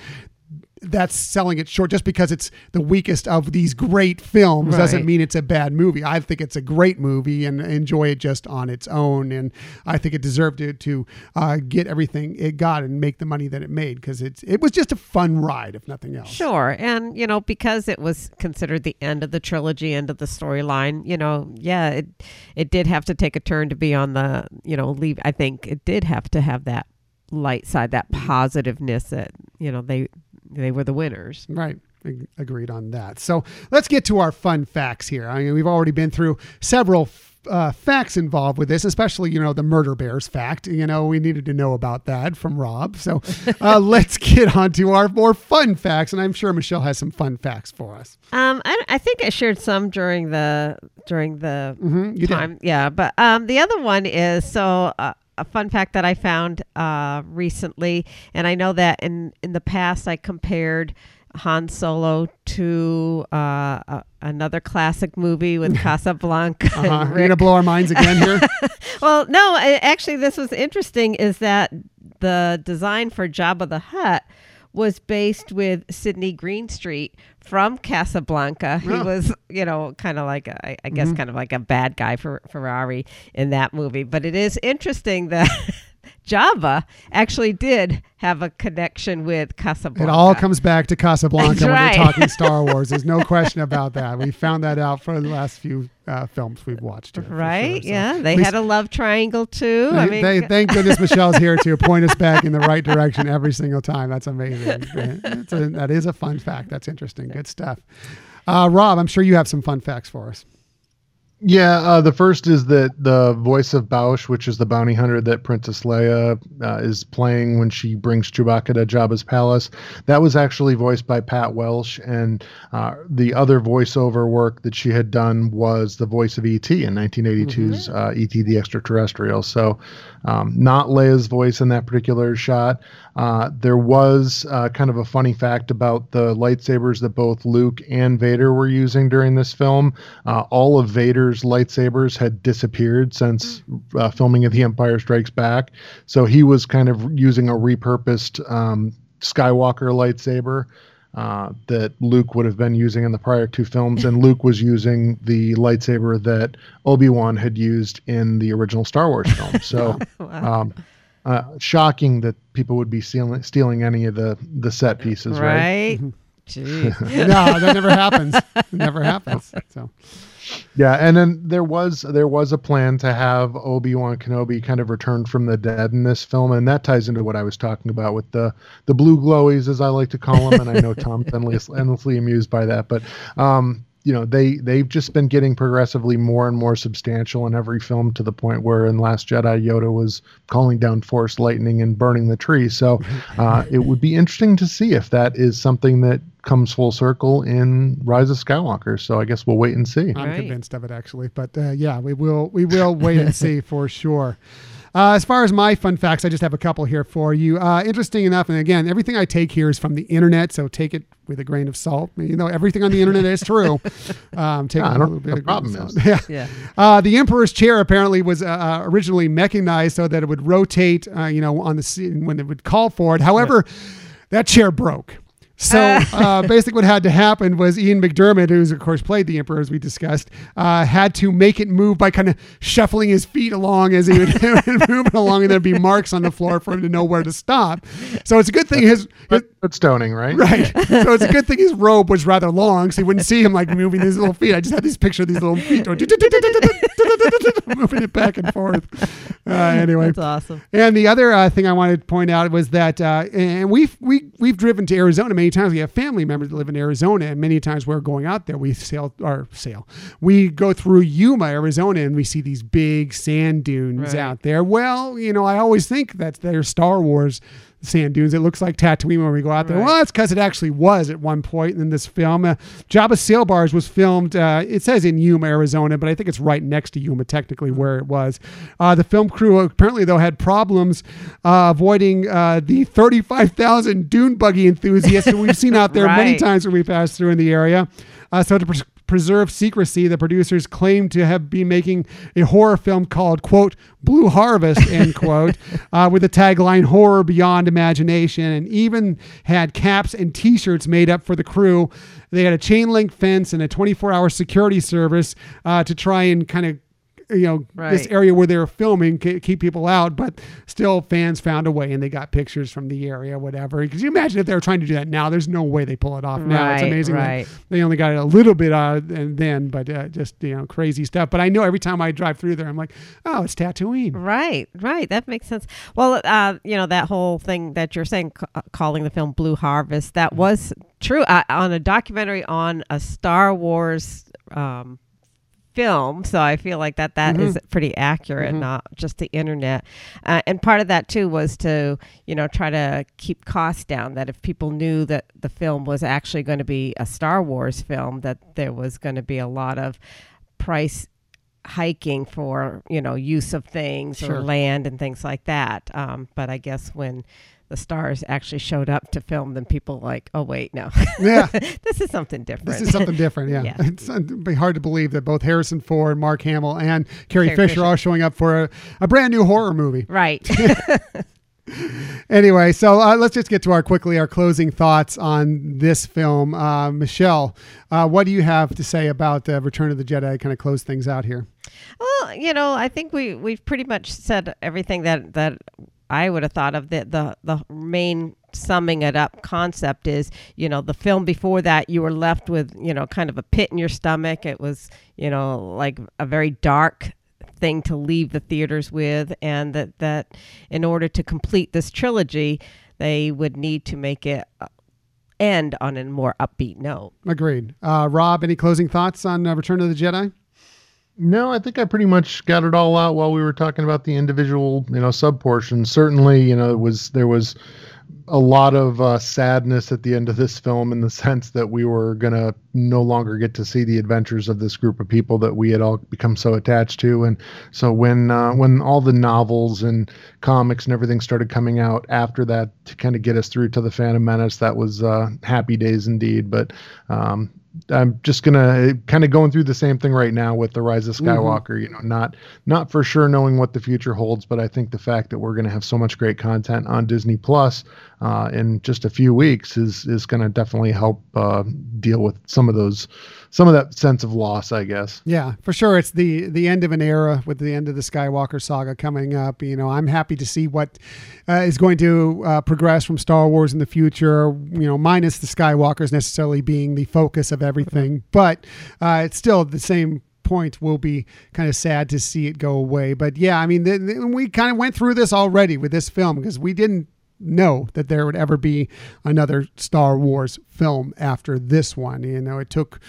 S1: that's selling it short just because it's the weakest of these great films right. doesn't mean it's a bad movie. I think it's a great movie and enjoy it just on its own. And I think it deserved to, to uh, get everything it got and make the money that it made because it's it was just a fun ride, if nothing else.
S2: Sure. And, you know, because it was considered the end of the trilogy, end of the storyline, you know, yeah, it, it did have to take a turn to be on the, you know, leave. I think it did have to have that light side, that positiveness that, you know, they they were the winners.
S1: Right. Agreed on that. So let's get to our fun facts here. I mean, we've already been through several uh, facts involved with this, especially you know the murder bears fact. You know we needed to know about that from Rob. So uh, let's get on to our more fun facts, and I'm sure Michelle has some fun facts for us.
S2: Um, I, I think I shared some during the during the mm-hmm, time. Did. Yeah, but um, the other one is so. Uh, a fun fact that I found uh, recently, and I know that in in the past I compared Han Solo to uh, another classic movie with Casablanca.
S1: uh-huh. You're gonna blow our minds again here.
S2: well, no, actually, this was interesting. Is that the design for Jabba the Hutt was based with Sidney Greenstreet from Casablanca. He was, you know, kind of like a, I guess, mm-hmm. kind of like a bad guy for Ferrari in that movie. But it is interesting that. Jabba actually did have a connection with Casablanca.
S1: It all comes back to Casablanca when we're talking Star Wars. There's no question about that. We found that out for the last few uh, films we've watched. Here,
S2: right?
S1: Sure. So
S2: yeah. They had a love triangle too.
S1: They, I mean, they, thank goodness Michelle's here to point us back in the right direction every single time. That's amazing. A, that is a fun fact. That's interesting. Good stuff. Uh, Rob, I'm sure you have some fun facts for us.
S5: Yeah, uh, the first is that the voice of Boushh, which is the bounty hunter that Princess Leia uh, is playing when she brings Chewbacca to Jabba's palace, that was actually voiced by Pat Welsh, and uh, the other voiceover work that she had done was the voice of ET in 1982's mm-hmm. Uh, ET the Extraterrestrial. So, um, not Leia's voice in that particular shot. Uh, there was uh, kind of a funny fact about the lightsabers that both Luke and Vader were using during this film. all of Vader's Vader's lightsabers had disappeared since uh, filming of The Empire Strikes Back. So he was kind of using a repurposed um, Skywalker lightsaber. Uh, that Luke would have been using in the prior two films, and Luke was using the lightsaber that Obi Wan had used in the original Star Wars film. So, wow. um, uh, shocking that people would be stealing, stealing any of the the set pieces, right?
S2: Right.
S1: no, that never happens. It never happens. So.
S5: Yeah, and then there was there was a plan to have Obi Wan Kenobi kind of return from the dead in this film, and that ties into what I was talking about with the the blue glowies, as I like to call them. And I know Tom's endlessly, endlessly amused by that, but um, you know they they've just been getting progressively more and more substantial in every film to the point where in Last Jedi Yoda was calling down force lightning and burning the tree. So uh, it would be interesting to see if that is something that comes full circle in Rise of Skywalker. So I guess we'll wait and see.
S1: I'm
S2: Right.
S1: convinced of it actually, but uh, yeah, we will we will wait and see for sure. Uh, as far as my fun facts, I just have a couple here for you. Uh, interesting enough, and again, everything I take here is from the internet, so take it with a grain of salt. You know, everything on the internet is true. Um, take
S5: Yeah,
S1: it
S5: I
S1: a
S5: don't-
S1: little bit
S5: the
S1: of of
S5: problem
S1: salt.
S5: is-
S1: Yeah.
S2: Yeah.
S1: Uh, the emperor's chair apparently was uh, uh, originally mechanized so that it would rotate, uh, you know, on the scene when it would call for it. However, that chair broke. So uh, basically, what had to happen was Ian McDiarmid, who's of course played the emperor as we discussed, uh, had to make it move by kind of shuffling his feet along as he would move it along, and there'd be marks on the floor for him to know where to stop. So it's a good thing his, his
S5: But, but stoning, right?
S1: Right. So it's a good thing his robe was rather long, so you wouldn't see him like moving his little feet. I just had this picture of these little feet going moving it back and forth. Uh, anyway,
S2: That's awesome.
S1: and the other uh, thing I wanted to point out was that, uh, and we've we we've driven to Arizona many times. We have family members that live in Arizona, and many times we're going out there. We sail or sail. We go through Yuma, Arizona, and we see these big sand dunes
S2: Right.
S1: out there. Well, you know, I always think that they're Star Wars sand dunes. It looks like Tatooine when we go out there.
S2: Right.
S1: Well, that's because it actually was at one point in this film. Uh, Jabba Sail Barge was filmed. Uh, it says in Yuma, Arizona, but I think it's right next to Yuma, technically where it was. Uh, the film crew apparently though had problems uh, avoiding uh, the 35,000 dune buggy enthusiasts that we've seen out there many times when we passed through in the area. Uh, so to preserve secrecy, the producers claimed to have been making a horror film called "quote Blue Harvest" end quote, uh, with the tagline "Horror Beyond Imagination," and even had caps and T-shirts made up for the crew. They had a chain link fence and a 24-hour security service uh, to try and kind of you know this area where they were filming ke- keep people out but still fans found a way and they got pictures from the area whatever. Because you imagine if they were trying to do that now there's no way they pull it off now. It's
S2: Right,
S1: amazing that
S2: right.
S1: they only got it a little bit uh and then but uh, just you know crazy stuff. But i know every time i drive through there i'm like oh it's tatooine.
S2: Right, right. That makes sense. Well, uh, you know that whole thing that you're saying, ca- calling the film Blue Harvest, that was true. Uh, on a documentary on a Star Wars um, film. So I feel like that that is pretty accurate, not just the internet. Uh, and part of that too was to you know try to keep costs down. That if people knew that the film was actually going to be a Star Wars film, that there was going to be a lot of price hiking for you know use of things
S1: Sure.
S2: or land and things like that um, but i guess when the stars actually showed up to film then people like oh wait no
S1: yeah
S2: this is something different
S1: this is something different yeah,
S2: Yeah.
S1: it's it'd be hard to believe that both harrison ford mark hamill and carrie,
S2: Carrie
S1: fisher,
S2: Fisher.
S1: are showing up for a, a brand new horror movie
S2: right
S1: anyway, so uh, let's just get to our quickly our closing thoughts on this film. Uh, Michelle, uh, what do you have to say about uh, Return of the Jedi? Kind of close things out here.
S2: well you know i think we we've pretty much said everything that that i would have thought of the the the main summing it up concept is you know the film before that you were left with you know kind of a pit in your stomach it was you know like a very dark thing to leave the theaters with and that that in order to complete this trilogy they would need to make it uh, end on a more upbeat note
S1: Agreed. Uh, Rob, any closing thoughts on uh, Return of the Jedi?
S5: No, I think I pretty much got it all out while we were talking about the individual, you know, sub portions. Certainly, you know, it was there was a lot of uh, sadness at the end of this film in the sense that we were gonna no longer get to see the adventures of this group of people that we had all become so attached to. And so when uh, when all the novels and comics and everything started coming out after that to kind of get us through to the Phantom Menace, that was uh, happy days indeed. But um, I'm just gonna kind of going through the same thing right now with the Rise of Skywalker. You know, not not for sure knowing what the future holds, but I think the fact that we're gonna have so much great content on Disney Plus uh, in just a few weeks is is gonna definitely help uh, deal with some of those some of that sense of loss, I guess.
S1: Yeah, for sure. It's the the end of an era with the end of the Skywalker saga coming up. You know, I'm happy to see what uh, is going to uh, progress from Star Wars in the future. You know, minus the Skywalkers necessarily being the focus of everything, but uh, it's still the same point will be kind of sad to see it go away but yeah i mean we kind of went through this already with this film because we didn't know that there would ever be another Star Wars film after this one. You know, it took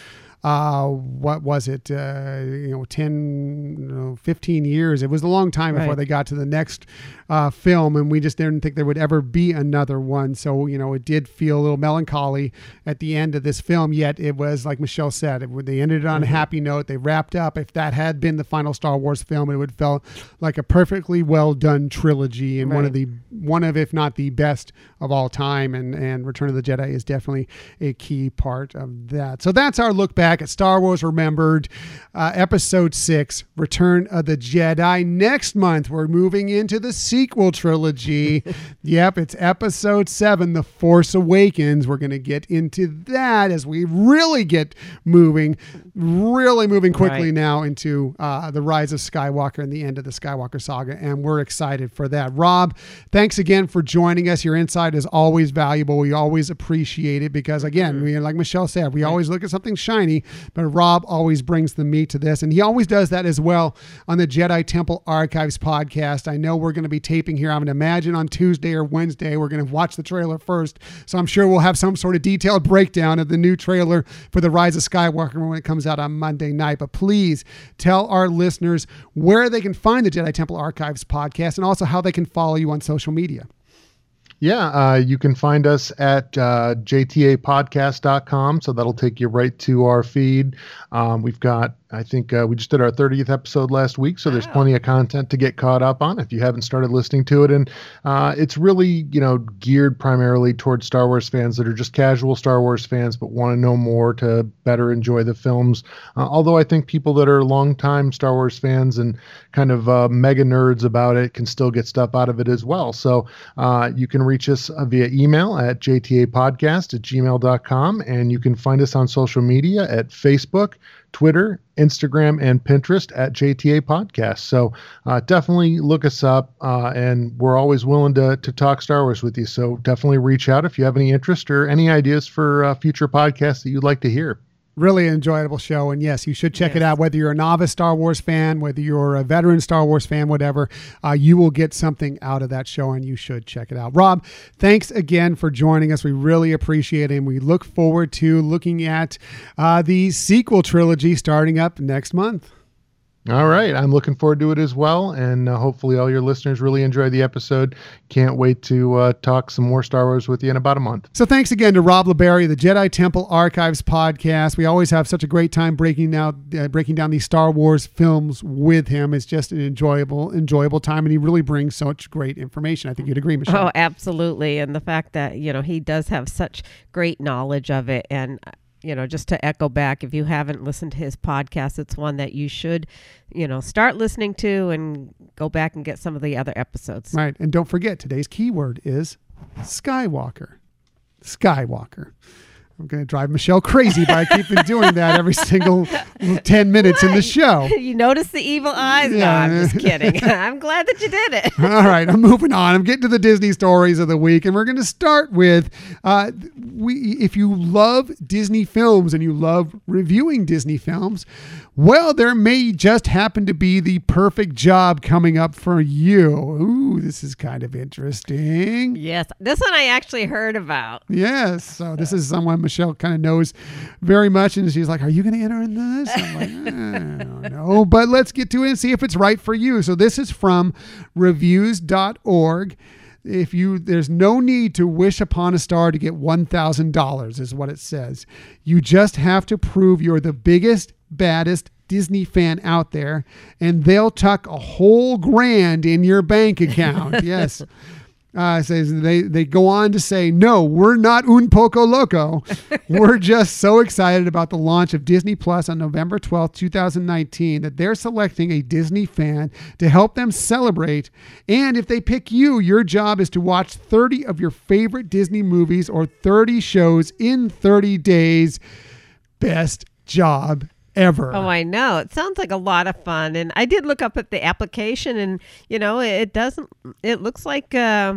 S1: uh, what was it, uh, you know, 10, you know, 15 years. It was a long time before
S2: Right.
S1: they got to the next uh, film, and we just didn't think there would ever be another one. So, you know, it did feel a little melancholy at the end of this film, yet it was, like Michelle said, it, they ended it on a happy note. They wrapped up. If that had been the final Star Wars film, it would have felt like a perfectly well done trilogy and one of the one of, if not the best of all time. And, and Return of the Jedi is definitely a key part of that. So that's our look back at Star Wars Remembered, uh, Episode 6, Return of the Jedi. Next month, we're moving into the sequel trilogy. yep, it's Episode 7, The Force Awakens. We're going to get into that as we really get moving, really moving quickly
S2: Right.
S1: now into uh, the rise of Skywalker and the end of the Skywalker saga. And we're excited for that. Rob, thanks again for joining us. Your insight is always valuable. We always appreciate it because, again, we, like Michelle said, we always look at something shiny, but Rob always brings the meat to this. And he always does that as well on the Jedi Temple Archives podcast. I know we're going to be taping here. I would imagine on Tuesday or Wednesday, we're going to watch the trailer first. So I'm sure we'll have some sort of detailed breakdown of the new trailer for The Rise of Skywalker when it comes out on Monday night. But please tell our listeners where they can find the Jedi Temple Archives podcast and also how they can follow you on social media.
S5: Yeah, uh, you can find us at uh, jtapodcast.com. So that'll take you right to our feed. Um, we've got, I think uh, we just did our 30th episode last week. So there's plenty of content to get caught up on if you haven't started listening to it. And uh, it's really, you know, geared primarily towards Star Wars fans that are just casual Star Wars fans but want to know more to better enjoy the films. Uh, although I think people that are longtime Star Wars fans and kind of uh, mega nerds about it can still get stuff out of it as well. So uh, you can reach us uh, via email at jtapodcast at gmail.com and you can find us on social media at Facebook, Twitter, Instagram, and Pinterest at JTA Podcast. So uh, definitely look us up, uh, and we're always willing to to talk Star Wars with you. So definitely reach out if you have any interest or any ideas for uh, future podcasts that you'd like to hear.
S1: Really enjoyable show. And yes, you should check it out. Whether you're a novice Star Wars fan, whether you're a veteran Star Wars fan, whatever, uh, you will get something out of that show and you should check it out. Rob, thanks again for joining us. We really appreciate it. And we look forward to looking at uh, the sequel trilogy starting up next month.
S5: All right, I'm looking forward to it as well, and uh, hopefully all your listeners really enjoy the episode. Can't wait to uh, talk some more Star Wars with you in about a month.
S1: So thanks again to Rob LeBerry, the Jedi Temple Archives podcast. We always have such a great time breaking down uh, breaking down these Star Wars films with him. It's just an enjoyable enjoyable time, and he really brings such great information. I think you'd agree, Michelle.
S2: Oh, absolutely. And the fact that, you know, he does have such great knowledge of it. And, uh, you know, just to echo back, if you haven't listened to his podcast, it's one that you should, you know, start listening to and go back and get some of the other episodes.
S1: Right, and don't forget today's keyword is Skywalker. Skywalker. I'm going to drive Michelle crazy by keeping doing that every single 10 minutes in the show.
S2: You notice the evil eyes? No,
S1: Yeah.
S2: I'm just kidding. I'm glad that you did it.
S1: All right, I'm moving on. I'm getting to the Disney stories of the week, and we're going to start with uh, we. If you love Disney films and you love reviewing Disney films, well, there may just happen to be the perfect job coming up for you. Ooh, this is kind of interesting.
S2: Yes, this one I actually heard about.
S1: Yes. So this is someone Michelle kind of knows very much, and she's like, "Are you going to enter in this?" I'm like, "Eh, I don't know, but let's get to it and see if it's right for you. So this is from reviews.org. If you, there's no need to wish upon a star to get one thousand dollars, is what it says. You just have to prove you're the biggest, baddest. Disney fan out there, and they'll tuck a whole grand in your bank account. yes, uh, says they they go on to say, no, we're not un poco loco. we're just so excited about the launch of Disney Plus on November twelfth, two thousand nineteen, that they're selecting a Disney fan to help them celebrate. And if they pick you, your job is to watch thirty of your favorite Disney movies or thirty shows in thirty days. Best job ever.
S2: Oh, I know. It sounds like a lot of fun. And I did look up at the application, and you know, it doesn't. It looks like uh,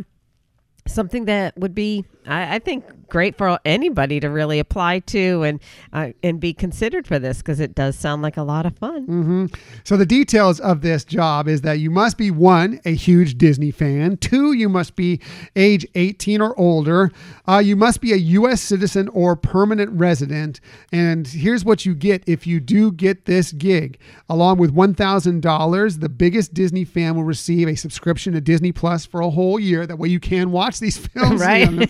S2: something that would be I, I think great for anybody to really apply to and uh, and be considered for this because it does sound like a lot of fun.
S1: So the details of this job is that you must be one, a huge Disney fan. Two, you must be age 18 or older. Uh, you must be a U.S. citizen or permanent resident. And here's what you get if you do get this gig. Along with $1,000, the biggest Disney fan will receive a subscription to Disney Plus for a whole year. That way you can watch these films.
S2: Right.
S1: you know.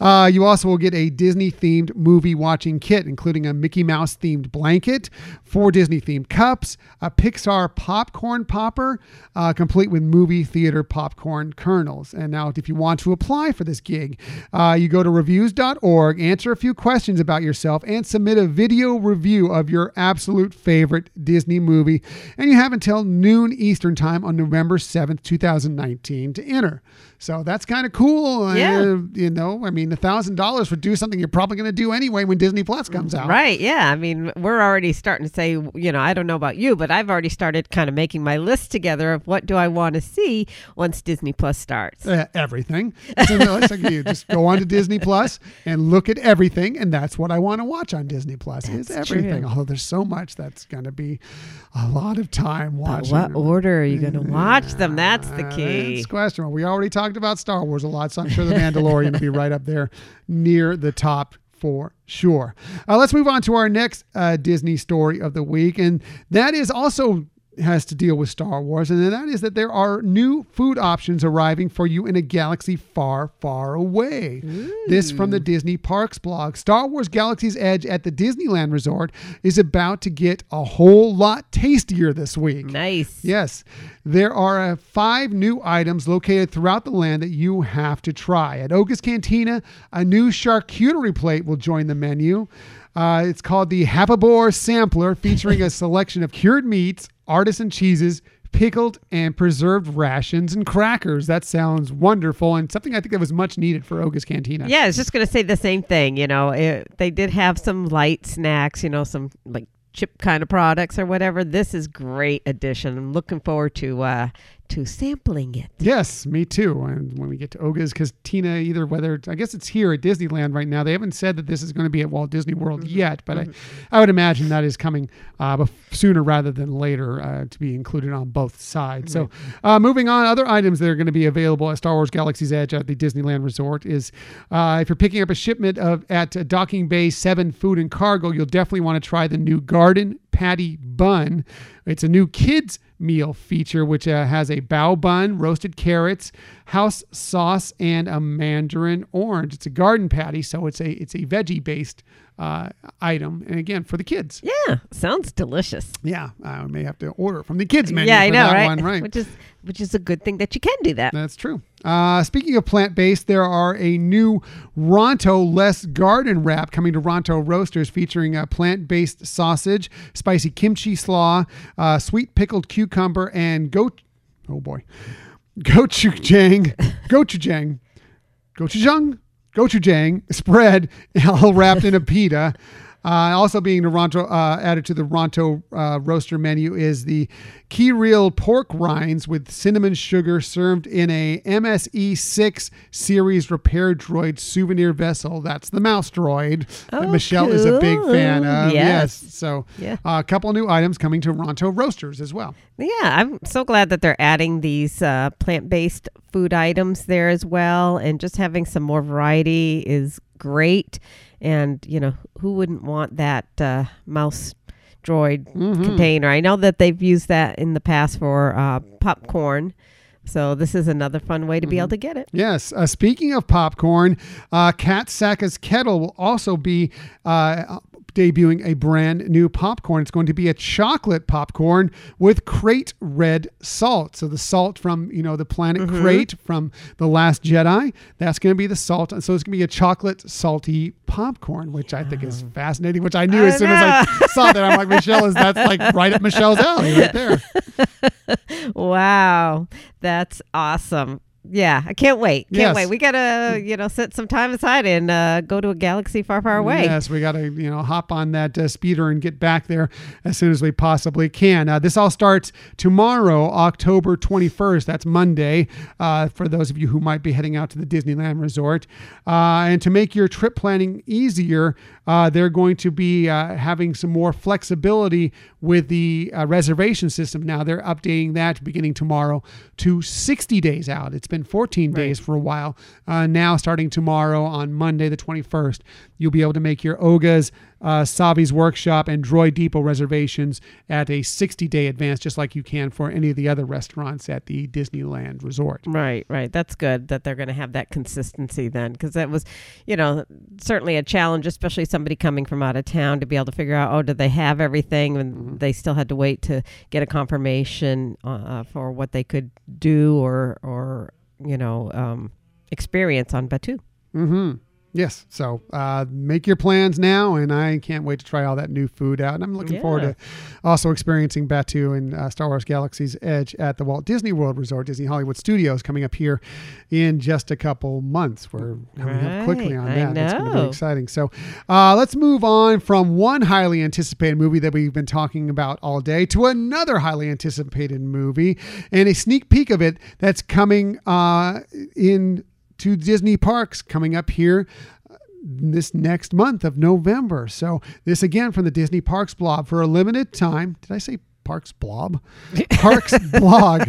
S1: Uh, you also will get a Disney themed movie watching kit, including a Mickey Mouse themed blanket, four Disney themed cups, a Pixar popcorn popper, uh, complete with movie theater popcorn kernels. And now, if you want to apply for this gig, uh, you go to reviews.org, answer a few questions about yourself, and submit a video review of your absolute favorite Disney movie. And you have until noon Eastern Time on November 7th, 2019 to enter. So that's kind of cool.
S2: Yeah.
S1: Uh, you know, I mean, a thousand dollars would do something you're probably going to do anyway when Disney Plus comes out.
S2: Right. Yeah. I mean, we're already starting to say, you know, I don't know about you, but I've already started kind of making my list together of what do I want to see once Disney Plus starts.
S1: Uh, everything. So like you just go on to Disney Plus and look at everything, and that's what I want to watch on Disney Plus. Is everything.
S2: true.
S1: Although there's so much that's going to be a lot of time
S2: But
S1: watching.
S2: what order are you going to watch them? That's the key.
S1: That's questionable. We already talked about Star Wars a lot, so I'm sure the Mandalorian will be right up there near the top for sure. Uh, let's move on to our next uh, Disney story of the week, and that is also has to deal with Star Wars, and that is that there are new food options arriving for you in a galaxy far, far away. This from the Disney Parks blog. Star Wars Galaxy's Edge at the Disneyland Resort is about to get a whole lot tastier this week.
S2: Nice.
S1: Yes, there are uh, five new items located throughout the land that you have to try. At Oga's Cantina, a new charcuterie plate will join the menu. Uh, it's called the Hapabor Sampler, featuring a selection of cured meats, artisan cheeses, pickled and preserved rations, and crackers. That sounds wonderful and something I think that was much needed for Oga's Cantina.
S2: Yeah, I was just going to say the same thing. You know, it, they did have some light snacks, you know, some like chip kind of products or whatever. This is great addition. I'm looking forward to uh to sampling it.
S1: Yes, me too. And when we get to Oga's, because Tina, either whether I guess it's here at Disneyland right now, they haven't said that this is going to be at Walt Disney World yet, but I, I would imagine that is coming uh, sooner rather than later uh, to be included on both sides. So, uh, moving on, other items that are going to be available at Star Wars Galaxy's Edge at the Disneyland Resort is uh, if you're picking up a shipment of at Docking Bay Seven Food and Cargo, you'll definitely want to try the new Garden Patty Bun. It's a new kids meal feature, which uh, has a bao bun, roasted carrots, house sauce, and a mandarin orange. It's a garden patty, so it's a it's a veggie based uh, item, and again for the kids.
S2: Yeah, sounds delicious.
S1: Yeah, I may have to order from the kids menu.
S2: yeah, I
S1: for
S2: know,
S1: that
S2: right?
S1: One, right.
S2: Which is which is a good thing that you can do that.
S1: That's true. Uh, speaking of plant based, there are a new Ronto Less Garden wrap coming to Ronto Roasters featuring a plant based sausage, spicy kimchi slaw, uh, sweet pickled cucumber, and goat. Oh boy. Gochujang. Gochujang. Gochujang? Gochujang spread, all wrapped in a pita. Uh, also being the Ronto, uh, added to the Ronto uh, roaster menu is the Key Real pork rinds with cinnamon sugar served in a MSE 6 series repair droid souvenir vessel. That's the mouse droid that
S2: Oh,
S1: Michelle is a big fan of.
S2: Yes.
S1: So
S2: Yeah.
S1: uh, a couple new items coming to Ronto roasters as well.
S2: Yeah, I'm so glad that they're adding these uh, plant-based food items there as well, and just having some more variety is great. And you know, who wouldn't want that uh, mouse droid
S1: Mm-hmm.
S2: container? I know that they've used that in the past for uh, popcorn, so this is another fun way to be able
S1: Mm-hmm.
S2: to get it.
S1: Yes. Uh, speaking of popcorn, uh, Kat Saka's Kettle will also be uh, debuting a brand new popcorn. It's going to be a chocolate popcorn with Crait red salt. So the salt from you know the planet mm-hmm. Crait from the Last Jedi. That's going to be the salt. And so it's going to be a chocolate salty popcorn, which I think is fascinating. Which I knew
S2: I
S1: as soon as I saw that. I'm like Michelle is that's like right up Michelle's alley right there.
S2: Wow, that's awesome. Yeah, I can't wait. Can't
S1: Yes.
S2: wait. We gotta, you know, set some time aside and uh, go to a galaxy far, far away.
S1: Yes, we got to you know hop on that uh, speeder and get back there as soon as we possibly can. Uh, this all starts tomorrow, October 21st. That's Monday. Uh, for those of you who might be heading out to the Disneyland Resort, uh, and to make your trip planning easier, uh, they're going to be uh, having some more flexibility with the uh, reservation system. Now they're updating that beginning tomorrow to 60 days out. It's been 14 days for a while. Uh, now, starting tomorrow on Monday, the 21st, you'll be able to make your Oga's, uh, Savi's Workshop, and Droid Depot reservations at a 60 day advance, just like you can for any of the other restaurants at the Disneyland Resort.
S2: Right, right. That's good that they're going to have that consistency then, because that was, you know, certainly a challenge, especially somebody coming from out of town to be able to figure out, oh, do they have everything? And
S1: Mm-hmm.
S2: they still had to wait to get a confirmation uh, for what they could do or, or you know, um, experience on Batuu.
S1: Mm-hmm. Yes. So uh, make your plans now, and I can't wait to try all that new food out. And I'm looking forward to also experiencing Batuu and uh, Star Wars Galaxy's Edge at the Walt Disney World Resort, Disney Hollywood Studios, coming up here in just a couple months. We're coming up quickly on
S2: Right,
S1: that. That's going to be exciting. So uh, let's move on from one highly anticipated movie that we've been talking about all day to another highly anticipated movie and a sneak peek of it that's coming uh, in to Disney parks coming up here uh, this next month of November. So this again from the Disney Parks blog for a limited time. Did I say Parks blob? Parks blog.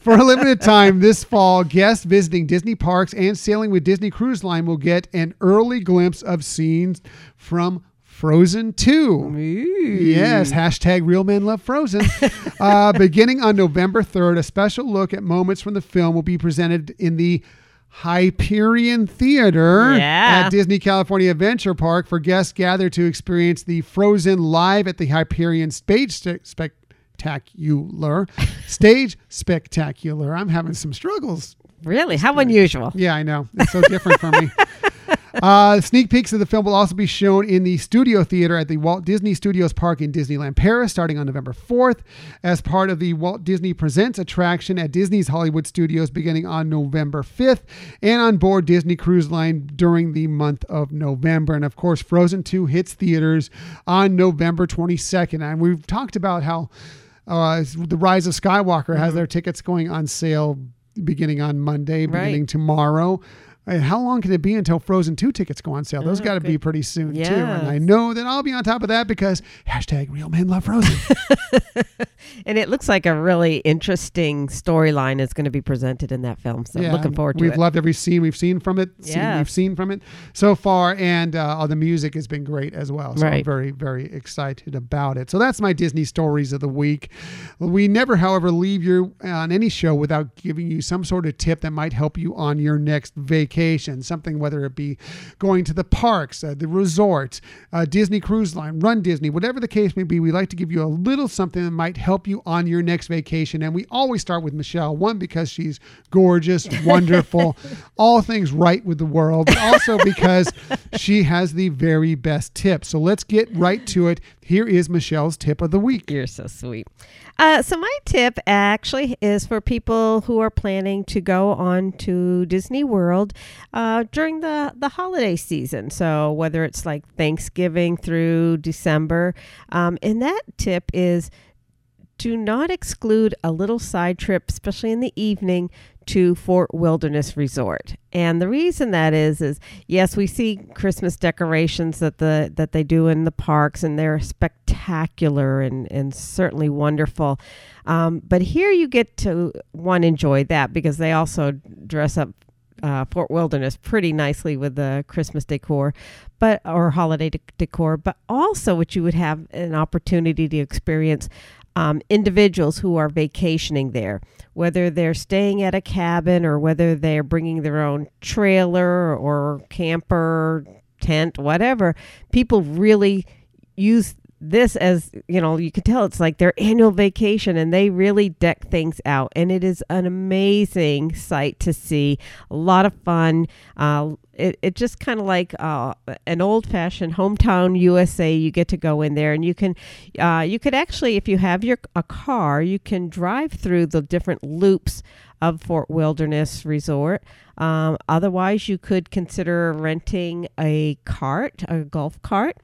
S1: For a limited time this fall, guests visiting Disney parks and sailing with Disney Cruise Line will get an early glimpse of scenes from Frozen 2. Yes, hashtag real men love Frozen. uh, beginning on November 3rd, a special look at moments from the film will be presented in the Hyperion Theater
S2: Yeah.
S1: at Disney California Adventure Park for guests gathered to experience the Frozen live at the Hyperion Stage St- Spectacular. Stage Spectacular. I'm having some struggles
S2: Really? How unusual.
S1: yeah, I know. It's so different for me. Uh, sneak peeks of the film will also be shown in the Studio Theater at the Walt Disney Studios Park in Disneyland Paris starting on November 4th as part of the Walt Disney Presents attraction at Disney's Hollywood Studios beginning on November 5th and on board Disney Cruise Line during the month of November. And of course, Frozen 2 hits theaters on November 22nd. And we've talked about how uh, the Rise of Skywalker has their tickets going on sale beginning on Monday,
S2: Right.
S1: beginning tomorrow. And how long can it be until Frozen 2 tickets go on sale? Those
S2: Oh,
S1: got to be pretty soon, too. And I know that I'll be on top of that because hashtag real men love Frozen.
S2: And it looks like a really interesting storyline is going to be presented in that film. So
S1: Yeah,
S2: looking forward to it.
S1: We've loved every scene we've seen from it. Scene
S2: Yeah.
S1: we've seen from it so far, and uh, all the music has been great as well. So I'm
S2: Right.
S1: very, very excited about it. So that's my Disney stories of the week. We never, however, leave you on any show without giving you some sort of tip that might help you on your next vacation. Something whether it be going to the parks, uh, the resorts, uh, Disney Cruise Line, Run Disney, whatever the case may be. We like to give you a little something that might help you on your next vacation. And we always start with Michelle. One because she's gorgeous, wonderful, all things right with the world, but also because she has the very best tip. So let's get right to it. Here is Michelle's tip of the week.
S2: You're so sweet. Uh, so my tip actually is for people who are planning to go on to Disney World uh, during the the holiday season. So whether it's like Thanksgiving through December, um, and that tip is do not exclude a little side trip, especially in the evening, to Fort Wilderness Resort. And the reason that is is yes, we see Christmas decorations that the that they do in the parks, and they're spectacular and and certainly wonderful. Um, but here you get to one enjoy that because they also dress up uh, Fort Wilderness pretty nicely with the Christmas decor, but or holiday de- decor. But also, what you would have an opportunity to experience um, individuals who are vacationing there, whether they're staying at a cabin or whether they're bringing their own trailer or camper, tent, whatever. People really use this as you know you can tell it's like their annual vacation and they really deck things out and it is an amazing sight to see a lot of fun uh, it, it just kind of like uh, an old fashioned hometown USA. You get to go in there and you can, uh, you could actually, if you have your a car, you can drive through the different loops of Fort Wilderness Resort. Um, otherwise, you could consider renting a cart, a golf cart.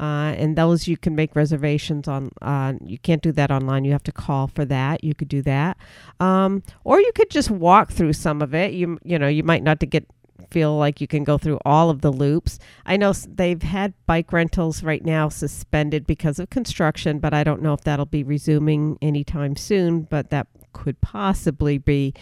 S2: Uh, and those you can make reservations on. Uh, you can't do that online. You have to call for that. You could do that, um, or you could just walk through some of it. You you know you might not to get feel like you can go through all of the loops. I know they've had bike rentals right now suspended because of construction, but I don't know if that'll be resuming anytime soon. But that could possibly be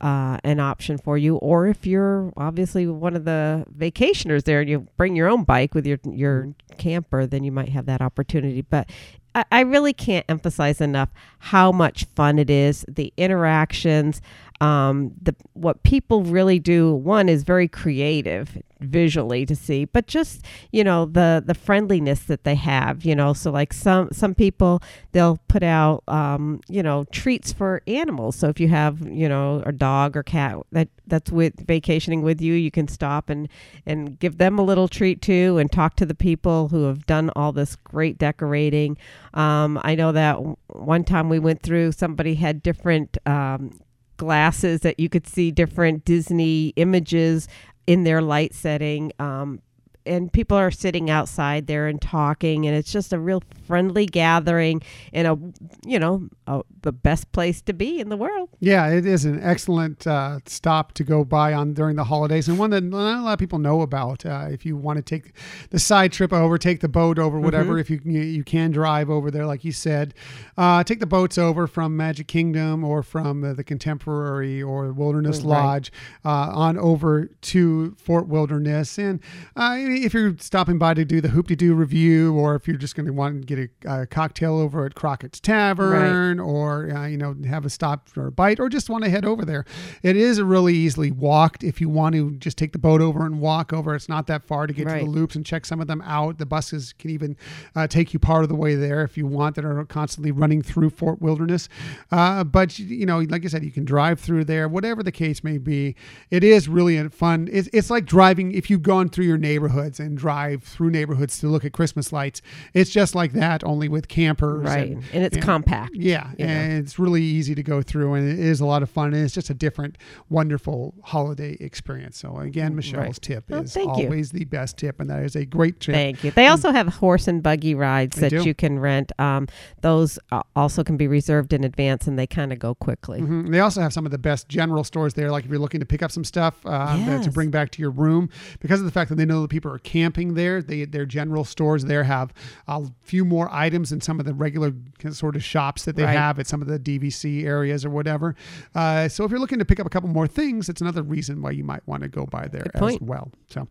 S2: uh, an option for you. Or if you're obviously one of the vacationers there and you bring your own bike with your your camper, then you might have that opportunity. But I, I really can't emphasize enough how much fun it is, the interactions um, the what people really do one is very creative visually to see but just you know the the friendliness that they have you know so like some some people they'll put out um, you know treats for animals. So if you have you know a dog or cat that that's with vacationing with you you can stop and and give them a little treat too and talk to the people who have done all this great decorating. Um, i know that one time we went through somebody had different um, glasses that you could see different Disney images in their light setting. Um, and people are sitting outside there and talking and it's just a real friendly gathering and a you know a, the best place to be in the world
S1: yeah it is an excellent uh, stop to go by on during the holidays and one that not a lot of people know about uh, if you want to take the side trip over take the boat over whatever mm-hmm. if you you can drive over there like you said uh, take the boats over from magic kingdom or from the contemporary or wilderness right. lodge uh, on over to fort wilderness and uh, if you're stopping by to do the Hoop-Dee-Doo Revue, or if you're just going to want to get a, a, cocktail over at Crockett's Tavern, right. or uh, you know have a stop for a bite, or just want to head over there, it is really easily walked. If you want to just take the boat over and walk over, it's not that far to get right. to the loops and check some of them out. The buses can even uh, take you part of the way there if you want, that are constantly running through Fort Wilderness. Uh, but you know, like I said, you can drive through there, whatever the case may be. It is really fun. It's, it's like driving if you've gone through your neighborhood neighborhoods and drive through neighborhoods to look at Christmas lights. It's just like that, only with campers.
S2: Right. And, and it's and, compact.
S1: Yeah. And know. it's really easy to go through and it is a lot of fun. And it's just a different, wonderful holiday experience. So, again, Michelle's right. tip well, is always you. the best tip. And that is a great tip.
S2: Thank you. They also have horse and buggy rides that do. you can rent. Um, those uh, also can be reserved in advance and they kind of go quickly.
S1: Mm-hmm. They also have some of the best general stores there. Like if you're looking to pick up some stuff uh, yes. to bring back to your room, because of the fact that they know that people are camping there. They, their general stores there have a few more items than some of the regular sort of shops that they right. have at some of the DVC areas or whatever. Uh, so if you're looking to pick up a couple more things, it's another reason why you might want to go by there as well. So,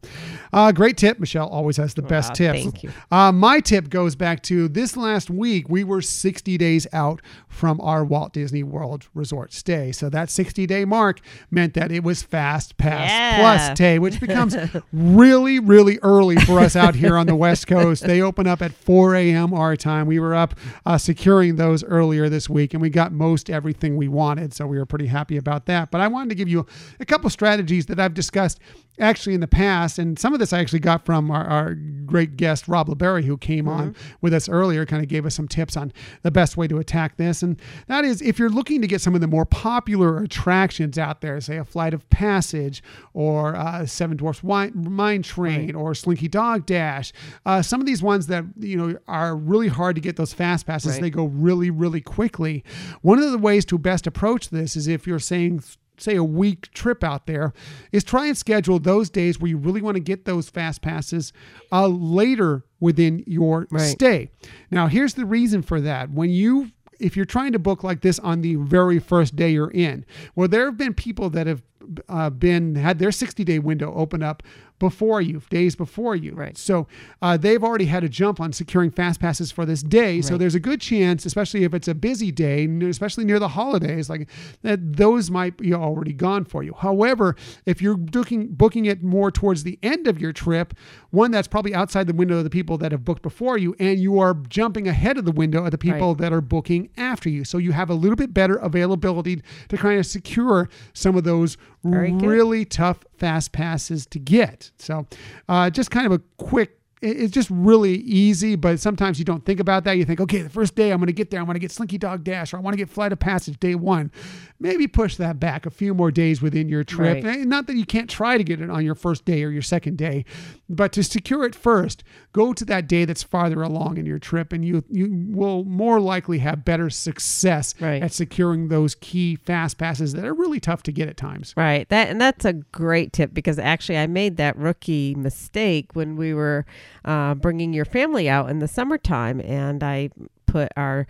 S1: uh, great tip. Michelle always has the best tips.
S2: Thank you.
S1: Uh, my tip goes back to this last week. We were 60 days out from our Walt Disney World Resort stay. So that 60 day mark meant that it was fast pass yeah. plus day, which becomes really, really early for us out here on the West Coast. They open up at 4 a.m. our time. We were up uh, securing those earlier this week, and we got most everything we wanted. So we were pretty happy about that. But I wanted to give you a couple strategies that I've discussed actually in the past, and some of this I actually got from our, our great guest Rob LeBerry, who came mm-hmm. on with us earlier, kind of gave us some tips on the best way to attack this. And that is if you're looking to get some of the more popular attractions out there, say a Flight of Passage or uh, Seven Dwarfs Mine Train right. Or Slinky Dog Dash, uh, some of these ones that you know are really hard to get those fast passes, right. they go really, really quickly. One of the ways to best approach this is if you're saying say a week trip out there is try and schedule those days where you really want to get those fast passes uh, later within your right. stay now here's the reason for that when you if you're trying to book like this on the very first day you're in well there have been people that have uh, been had their 60 day window open up before you, days before you.
S2: Right.
S1: So uh, they've already had a jump on securing fast passes for this day. So there's a good chance, especially if it's a busy day, especially near the holidays, like that those might be already gone for you. However, if you're booking booking it more towards the end of your trip, one that's probably outside the window of the people that have booked before you, and you are jumping ahead of the window of the people
S2: Right.
S1: that are booking after you. So you have a little bit better availability to kind of secure some of those really tough fast passes to get. So uh, just kind of a quick it's just really easy, but sometimes you don't think about that. You think, okay, the first day I'm going to get there, I'm going to get Slinky Dog Dash, or I want to get Flight of Passage day one. Maybe push that back a few more days within your trip.
S2: Right.
S1: Eh, Not that you can't try to get it on your first day or your second day, but to secure it first, go to that day that's farther along in your trip, and you you will more likely have better success
S2: Right.
S1: at securing those key fast passes that are really tough to get at times.
S2: Right. That and that's a great tip because actually I made that rookie mistake when we were uh, bringing your family out in the summertime, and I put our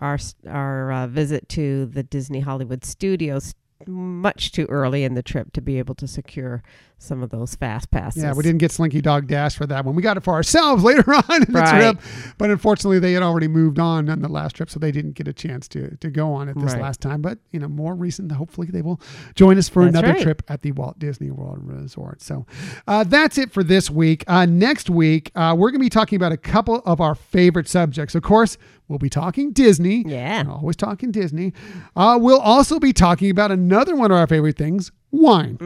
S2: our our uh, visit to the Disney Hollywood Studios much too early in the trip to be able to secure some of those fast passes.
S1: Yeah, we didn't get Slinky Dog Dash for that one. We got it for ourselves later on in the trip, but unfortunately, they had already moved on on the last trip, so they didn't get a chance to to go on it this
S2: Right.
S1: last time. But you know, more recent, hopefully, they will join us for
S2: That's
S1: another
S2: right.
S1: trip at the Walt Disney World Resort. So uh, that's it for this week. Uh, next week, uh, we're going to be talking about a couple of our favorite subjects. Of course, we'll be talking Disney.
S2: Yeah.
S1: We're always talking Disney. Uh, we'll also be talking about another one of our favorite things, wine.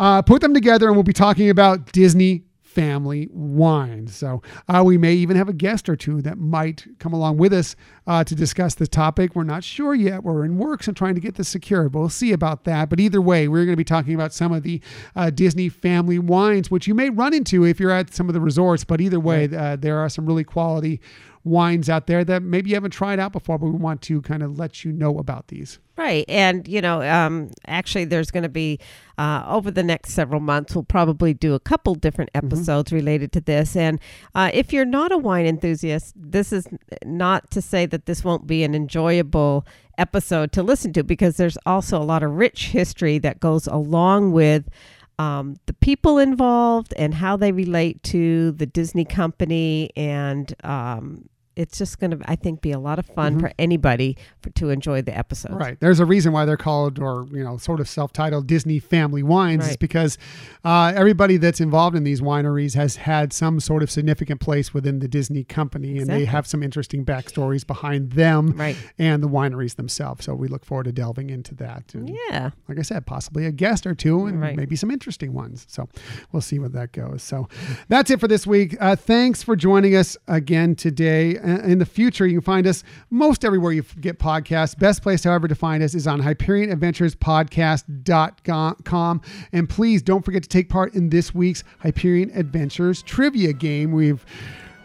S1: Uh, put them together, and we'll be talking about Disney family wine. So uh, we may even have a guest or two that might come along with us uh, to discuss the topic. We're not sure yet. We're in works and trying to get this secured, but we'll see about that. But either way, we're going to be talking about some of the uh, Disney family wines, which you may run into if you're at some of the resorts. But either way, uh, there are some really quality wines out there that maybe you haven't tried out before, but we want to kind of let you know about these.
S2: Right. And, you know, um, actually, there's going to be, uh, over the next several months, we'll probably do a couple different episodes related to this. And uh, if you're not a wine enthusiast, this is not to say that this won't be an enjoyable episode to listen to because there's also a lot of rich history that goes along with. Um, the people involved and how they relate to the Disney company, and um, it's just going to, I think, be a lot of fun for anybody for, to enjoy the episodes.
S1: Right. There's a reason why they're called, or you know, sort of self-titled Disney Family Wines, is because uh, everybody that's involved in these wineries has had some sort of significant place within the Disney company, and they have some interesting backstories behind them
S2: Right.
S1: and the wineries themselves. So we look forward to delving into that. And
S2: Yeah.
S1: like I said, possibly a guest or two, and
S2: Right.
S1: maybe some interesting ones. So we'll see where that goes. So that's it for this week. Uh, thanks for joining us again today. In the future, you can find us most everywhere you get podcasts. Best place, however, to find us is on HyperionAdventuresPodcast.com. And please don't forget to take part in this week's Hyperion Adventures trivia game. We've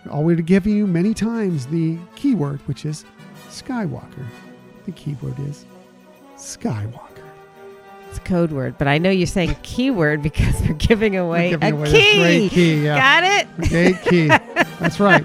S1: already given you many times the keyword, which is Skywalker. The keyword is Skywalker.
S2: It's a code word, but I know you're saying keyword because we're giving away
S1: giving
S2: a
S1: away
S2: key.
S1: great key, yeah.
S2: Got it?
S1: Gate key. That's right.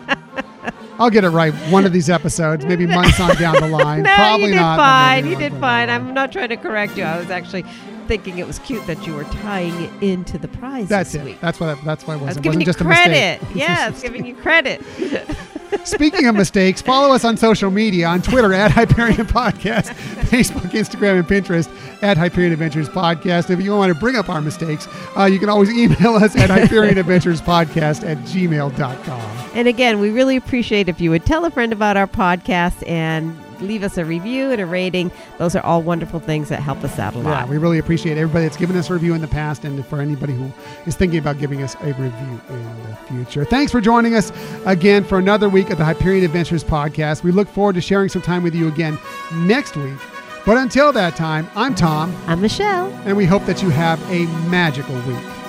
S1: I'll get it right one of these episodes, maybe months on down the line.
S2: No,
S1: Probably
S2: you did
S1: not.
S2: fine. You did fine. I'm not trying to correct you. I was actually thinking it was cute that you were tying it into the prize
S1: That's
S2: this
S1: it.
S2: week.
S1: That's what. That's why
S2: I was
S1: wasn't.
S2: giving
S1: wasn't
S2: you credit. Yeah, it's giving you credit.
S1: Speaking of mistakes, follow us on social media on Twitter at Hyperion Podcast, Facebook, Instagram, and Pinterest at Hyperion Adventures Podcast. If you want to bring up our mistakes, uh, you can always email us at Hyperion Adventures Podcast at gmail.com.
S2: And again, we really appreciate if you would tell a friend about our podcast and leave us a review and a rating. Those are all wonderful things that help us out a
S1: Yeah,
S2: lot.
S1: we really appreciate everybody that's given us a review in the past and for anybody who is thinking about giving us a review in the future. Thanks for joining us again for another week of the Hyperion Adventures podcast. We look forward to sharing some time with you again next week. But until that time, I'm Tom,
S2: I'm Michelle.
S1: and we hope that you have a magical week.